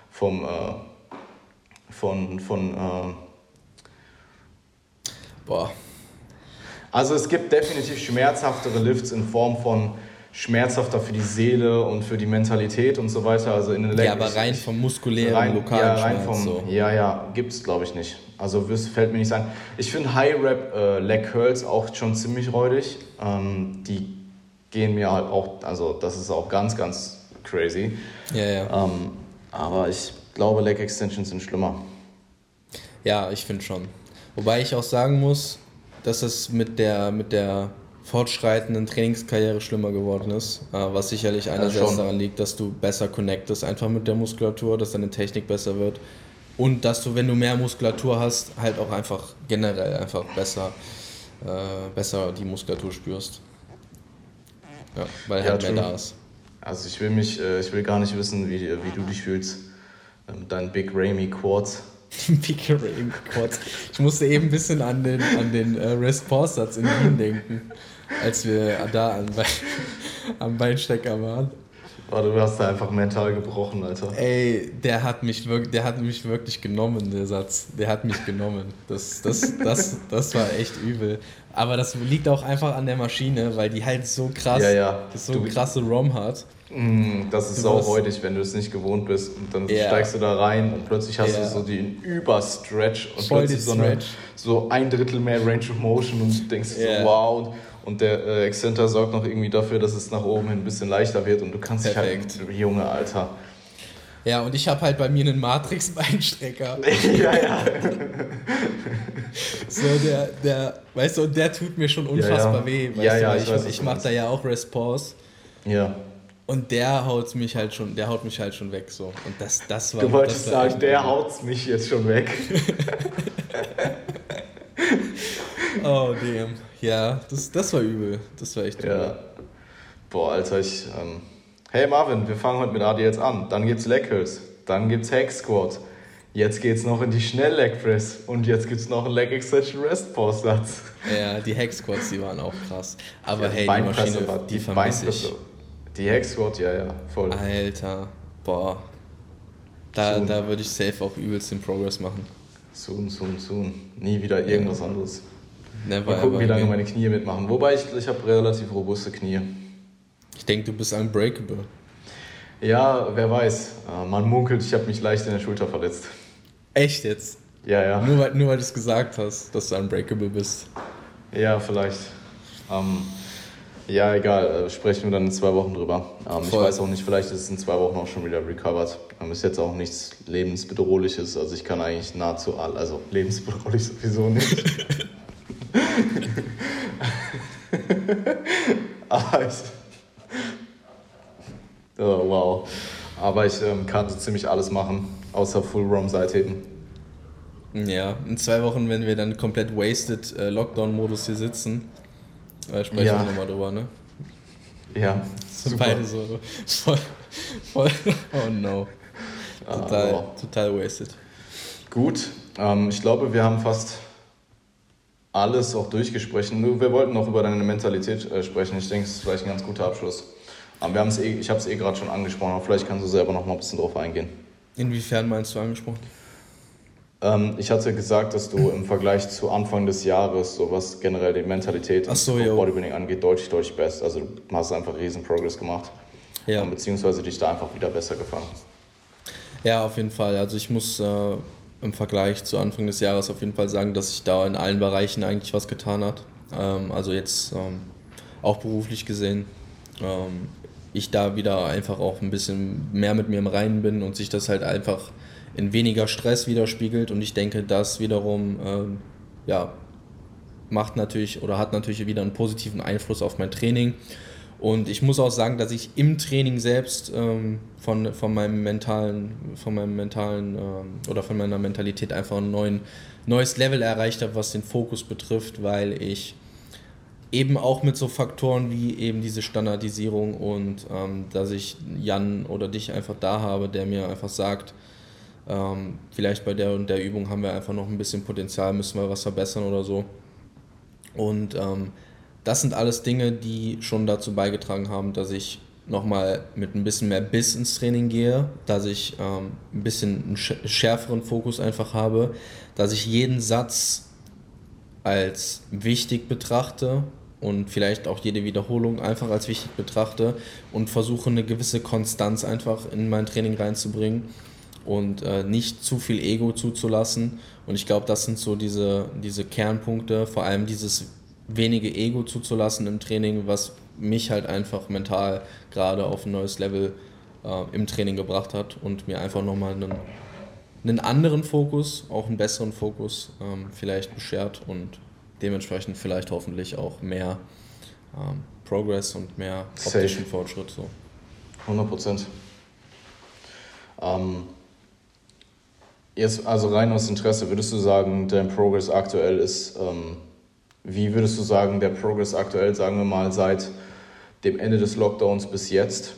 vom, äh, von, von, äh Boah. Also es gibt definitiv schmerzhaftere Lifts in Form von schmerzhafter für die Seele und für die Mentalität und so weiter. Also in den ja, aber rein vom muskulären, rein, lokalen ja, rein Schmerz, vom, so. Ja, ja, gibt es glaube ich nicht. Also fällt mir nicht ein. Ich finde High Rap äh, Leg Curls auch schon ziemlich räudig. Ähm, die gehen mir halt auch, also das ist auch ganz, ganz crazy. Ja, ja. Ähm, aber ich glaube, Leg Extensions sind schlimmer. Ja, ich finde schon. Wobei ich auch sagen muss, dass es mit der, mit der fortschreitenden Trainingskarriere schlimmer geworden ist, äh, was sicherlich einerseits ja, daran liegt, dass du besser connectest einfach mit der Muskulatur, dass deine Technik besser wird und dass du, wenn du mehr Muskulatur hast, halt auch einfach generell einfach besser, äh, besser die Muskulatur spürst. Ja, weil ja, halt mehr da ist. Also ich will mich, äh, ich will gar nicht wissen, wie, wie du dich fühlst mit deinen Big Ramy Quads. Big Ramy Quads. Ich musste eben ein bisschen an den, an den äh, Response-Satz in Wien denken als wir da Bein, am Beinstecker waren. Oh, du hast da einfach mental gebrochen, Alter. Ey, der hat mich wirklich, der hat mich wirklich genommen, der Satz. Der hat mich genommen. Das, das, das, das war echt übel. Aber das liegt auch einfach an der Maschine, weil die halt so krass, ja, ja. so du, krasse ROM hat. Mm, das ist auch heutig, wenn du es nicht gewohnt bist. Und dann yeah. steigst du da rein und plötzlich hast yeah. du so den Überstretch und Voll plötzlich so, eine, so ein Drittel mehr Range of Motion und denkst yeah. so, wow. Und der äh, Exzenter sorgt noch irgendwie dafür, dass es nach oben hin ein bisschen leichter wird und du kannst Perfekt. dich halt, Junge, Alter. Ja, und ich habe halt bei mir einen Matrix-Beinstrecker. ja, ja. so, der, der, weißt du, und der tut mir schon unfassbar ja, ja. weh. Weißt ja, du, ja, ich, ich, ich mache da ja auch Response. Ja. Und der haut mich halt schon, der haut mich halt schon weg so. Und das, das war. Du wolltest war sagen, der haut mich jetzt schon weg. oh damn. Ja, das, das war übel. Das war echt übel. Ja. Boah, Alter, ich. Ähm, hey Marvin, wir fangen heute mit Adi jetzt an. Dann gibt's Leg Curls, dann gibt's Hack Squat. Jetzt geht's noch in die Schnell Press und jetzt gibt's noch einen Leg Extension Rest Pause Satz. Ja, die Hack Squats, die waren auch krass. Aber ja, hey, die Maschine, war, die, die vermisse ich. Die Hack Squat, ja, ja, voll. Alter, boah. Da, da würde ich safe auch übelst den Progress machen. Soon, soon, soon. Nie wieder irgendwas ja. anderes. Never Mal gucken, wie lange meine Knie mitmachen. Wobei ich, ich habe relativ robuste Knie. Ich denke, du bist unbreakable. Ja, wer weiß. Äh, man munkelt, ich habe mich leicht in der Schulter verletzt. Echt jetzt? Ja, ja. Nur weil, nur weil du es gesagt hast, dass du unbreakable bist. Ja, vielleicht. Ähm, Ja, egal, äh, sprechen wir dann in zwei Wochen drüber. Ähm, ich weiß auch nicht, vielleicht ist es in zwei Wochen auch schon wieder recovered. Ähm, ist jetzt auch nichts lebensbedrohliches, also ich kann eigentlich nahezu all, also lebensbedrohlich sowieso nicht. Aber ich, oh, wow. Aber ich ähm, kann so ziemlich alles machen, außer Full ROM Seitheben. Ja, in zwei Wochen, wenn wir dann komplett wasted äh, Lockdown-Modus hier sitzen, äh, sprechen ja. wir nochmal drüber, ne? Ja, super. Beide so voll, voll oh no. Total, oh. total wasted. Gut, ähm, ich glaube, wir haben fast alles auch durchgesprochen. Wir wollten noch über deine Mentalität äh, sprechen. Ich denke, es ist vielleicht ein ganz guter Abschluss. Aber wir haben's eh, ich habe es eh gerade schon angesprochen, aber vielleicht kannst du selber noch mal ein bisschen drauf eingehen. Inwiefern meinst du angesprochen? Ähm, ich hatte gesagt, dass du im Vergleich zu Anfang des Jahres, so was generell die Mentalität und so, Bodybuilding angeht, deutlich, deutlich best. Also du hast einfach riesen Progress gemacht. Ja. Beziehungsweise dich da einfach wieder besser gefangen. Ja, auf jeden Fall. Also ich muss äh, im Vergleich zu Anfang des Jahres auf jeden Fall sagen, dass sich da in allen Bereichen eigentlich was getan hat. Ähm, also jetzt ähm, auch beruflich gesehen. Ähm, ich da wieder einfach auch ein bisschen mehr mit mir im Reinen bin und sich das halt einfach in weniger Stress widerspiegelt. Und ich denke, das wiederum ähm, ja, macht natürlich oder hat natürlich wieder einen positiven Einfluss auf mein Training. Und ich muss auch sagen, dass ich im Training selbst ähm, von, von meinem mentalen, von meinem mentalen ähm, oder von meiner Mentalität einfach ein neuen, neues Level erreicht habe, was den Fokus betrifft, weil ich eben auch mit so Faktoren wie eben diese Standardisierung und ähm, dass ich Jan oder dich einfach da habe, der mir einfach sagt, ähm, vielleicht bei der und der Übung haben wir einfach noch ein bisschen Potenzial, müssen wir was verbessern oder so. Und ähm, das sind alles Dinge, die schon dazu beigetragen haben, dass ich nochmal mit ein bisschen mehr Biss ins Training gehe, dass ich ähm, ein bisschen einen schärferen Fokus einfach habe, dass ich jeden Satz als wichtig betrachte und vielleicht auch jede Wiederholung einfach als wichtig betrachte und versuche eine gewisse Konstanz einfach in mein Training reinzubringen und äh, nicht zu viel Ego zuzulassen. Und ich glaube, das sind so diese, diese Kernpunkte, vor allem dieses wenige Ego zuzulassen im Training, was mich halt einfach mental gerade auf ein neues Level äh, im Training gebracht hat und mir einfach nochmal einen, einen anderen Fokus, auch einen besseren Fokus ähm, vielleicht beschert und dementsprechend vielleicht hoffentlich auch mehr ähm, Progress und mehr optischen Safe. Fortschritt. So. 100 Prozent. Ähm, jetzt also rein aus Interesse, würdest du sagen, dein Progress aktuell ist ähm, wie würdest du sagen, der Progress aktuell, sagen wir mal, seit dem Ende des Lockdowns bis jetzt?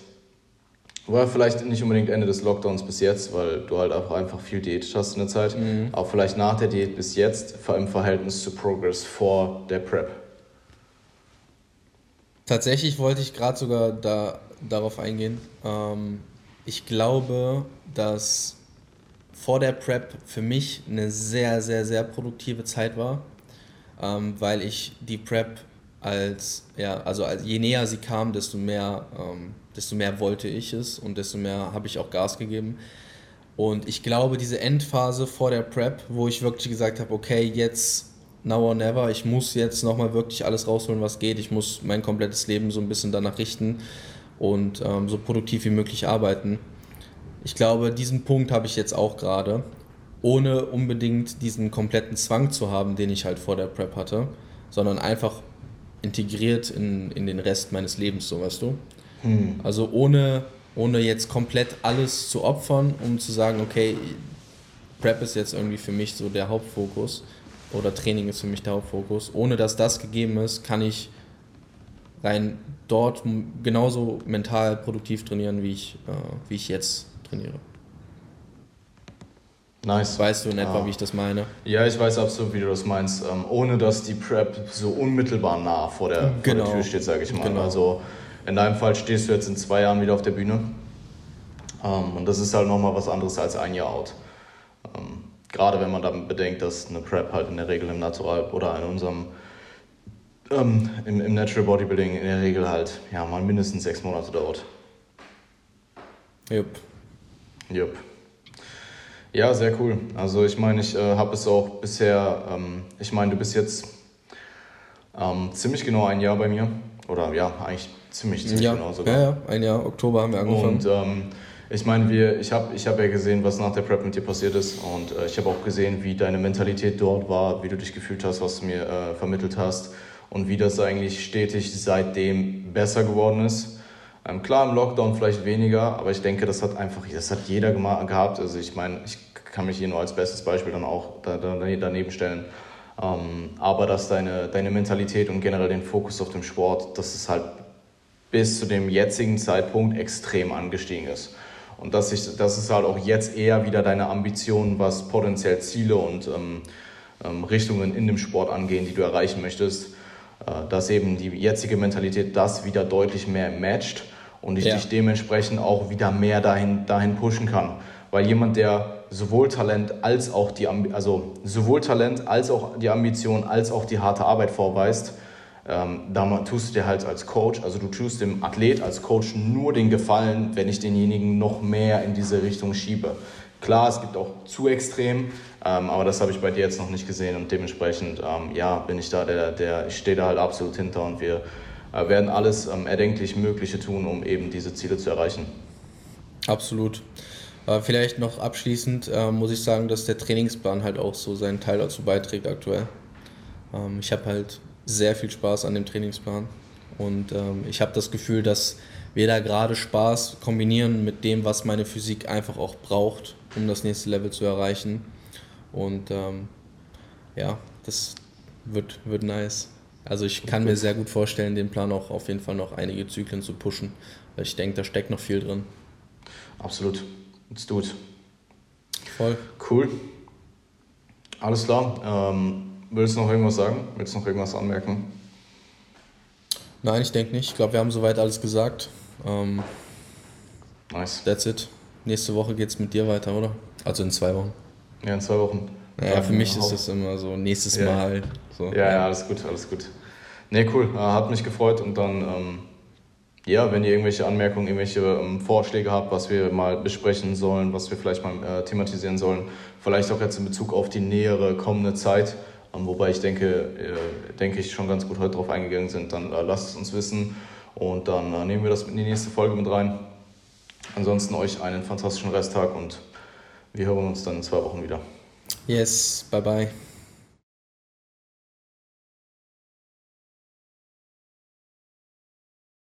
War vielleicht nicht unbedingt Ende des Lockdowns bis jetzt, weil du halt auch einfach viel Diät hast in der Zeit, mhm. aber vielleicht nach der Diät bis jetzt im Verhältnis zu Progress vor der Prep. Tatsächlich wollte ich gerade sogar da, darauf eingehen. Ähm, ich glaube, dass vor der Prep für mich eine sehr, sehr, sehr produktive Zeit war ähm, weil ich die Prep als, ja, also als, je näher sie kam, desto mehr, ähm, desto mehr wollte ich es und desto mehr habe ich auch Gas gegeben. Und ich glaube, diese Endphase vor der Prep, wo ich wirklich gesagt habe, okay, jetzt now or never, ich muss jetzt nochmal wirklich alles rausholen, was geht, ich muss mein komplettes Leben so ein bisschen danach richten und ähm, so produktiv wie möglich arbeiten. Ich glaube, diesen Punkt habe ich jetzt auch gerade ohne unbedingt diesen kompletten Zwang zu haben, den ich halt vor der Prep hatte, sondern einfach integriert in, in den Rest meines Lebens, so weißt du. Hm. Also ohne, ohne jetzt komplett alles zu opfern, um zu sagen, okay, Prep ist jetzt irgendwie für mich so der Hauptfokus oder Training ist für mich der Hauptfokus. Ohne dass das gegeben ist, kann ich rein dort genauso mental produktiv trainieren, wie ich, äh, wie ich jetzt trainiere. Nice. Weißt du in etwa, ah. wie ich das meine? Ja, ich weiß absolut, wie du das meinst. Ähm, ohne dass die Prep so unmittelbar nah vor der, genau. vor der genau. Tür steht, sage ich mal. Genau. Also in deinem Fall stehst du jetzt in zwei Jahren wieder auf der Bühne. Ähm, und das ist halt nochmal was anderes als ein Jahr out. Ähm, gerade wenn man dann bedenkt, dass eine Prep halt in der Regel im Natural oder in unserem ähm, im, im Natural Bodybuilding in der Regel halt ja mal mindestens sechs Monate dauert. Jupp. Jupp. Ja, sehr cool. Also ich meine, ich äh, habe es auch bisher, ähm, ich meine, du bist jetzt ähm, ziemlich genau ein Jahr bei mir Oder ja, eigentlich ziemlich, ziemlich ja, genau sogar. Ja, ja, ein Jahr, Oktober haben wir angefangen. Und ähm, ich meine, wir, ich habe ich hab ja gesehen, was nach der Prep mit dir passiert ist. Und äh, ich habe auch gesehen, wie deine Mentalität dort war, wie du dich gefühlt hast, was du mir äh, vermittelt hast. Und wie das eigentlich stetig seitdem besser geworden ist. Ähm, klar, im Lockdown vielleicht weniger, aber ich denke, das hat einfach, das hat jeder gehabt. Also ich meine, ich kann mich hier nur als bestes Beispiel dann auch da, da, daneben stellen. Ähm, aber dass deine, deine Mentalität und generell den Fokus auf dem Sport, dass es halt bis zu dem jetzigen Zeitpunkt extrem angestiegen ist. Und dass, ich, dass es halt auch jetzt eher wieder deine Ambitionen, was potenziell Ziele und ähm, ähm, Richtungen in dem Sport angehen, die du erreichen möchtest, äh, dass eben die jetzige Mentalität das wieder deutlich mehr matcht und ich ja. dich dementsprechend auch wieder mehr dahin, dahin pushen kann. Weil jemand, der sowohl Talent als auch die also sowohl Talent als auch die Ambition als auch die harte Arbeit vorweist, ähm, da tust du dir halt als Coach, also du tust dem Athlet als Coach nur den Gefallen, wenn ich denjenigen noch mehr in diese Richtung schiebe. Klar, es gibt auch zu extrem, ähm, aber das habe ich bei dir jetzt noch nicht gesehen und dementsprechend, ähm, ja, bin ich da der, der ich stehe da halt absolut hinter und wir äh, werden alles ähm, erdenklich Mögliche tun, um eben diese Ziele zu erreichen. Absolut. Äh, vielleicht noch abschließend äh, muss ich sagen, dass der Trainingsplan halt auch so seinen Teil dazu beiträgt aktuell. Ähm, ich habe halt sehr viel Spaß an dem Trainingsplan und ähm, ich habe das Gefühl, dass wir da gerade Spaß kombinieren mit dem, was meine Physik einfach auch braucht, um das nächste Level zu erreichen. Und ähm, ja, das wird, wird nice. Also ich kann mir sehr gut vorstellen, den Plan auch auf jeden Fall noch einige Zyklen zu pushen, weil ich denke, da steckt noch viel drin. Absolut. Let's do it. Voll. Cool. Alles klar. Ähm, willst du noch irgendwas sagen? Willst du noch irgendwas anmerken? Nein, ich denke nicht. Ich glaube, wir haben soweit alles gesagt. Ähm, nice. That's it. Nächste Woche geht es mit dir weiter, oder? Also in zwei Wochen. Ja, in zwei Wochen. Ja, für mich ist das immer so nächstes ja. Mal. So. Ja, ja, alles gut, alles gut. Nee, cool. Hat mich gefreut und dann ähm, ja, wenn ihr irgendwelche Anmerkungen, irgendwelche ähm, Vorschläge habt, was wir mal besprechen sollen, was wir vielleicht mal äh, thematisieren sollen, vielleicht auch jetzt in Bezug auf die nähere kommende Zeit, ähm, wobei ich denke, äh, denke ich schon ganz gut heute drauf eingegangen sind, dann äh, lasst es uns wissen und dann äh, nehmen wir das in die nächste Folge mit rein. Ansonsten euch einen fantastischen Resttag und wir hören uns dann in zwei Wochen wieder. Yes, bye bye.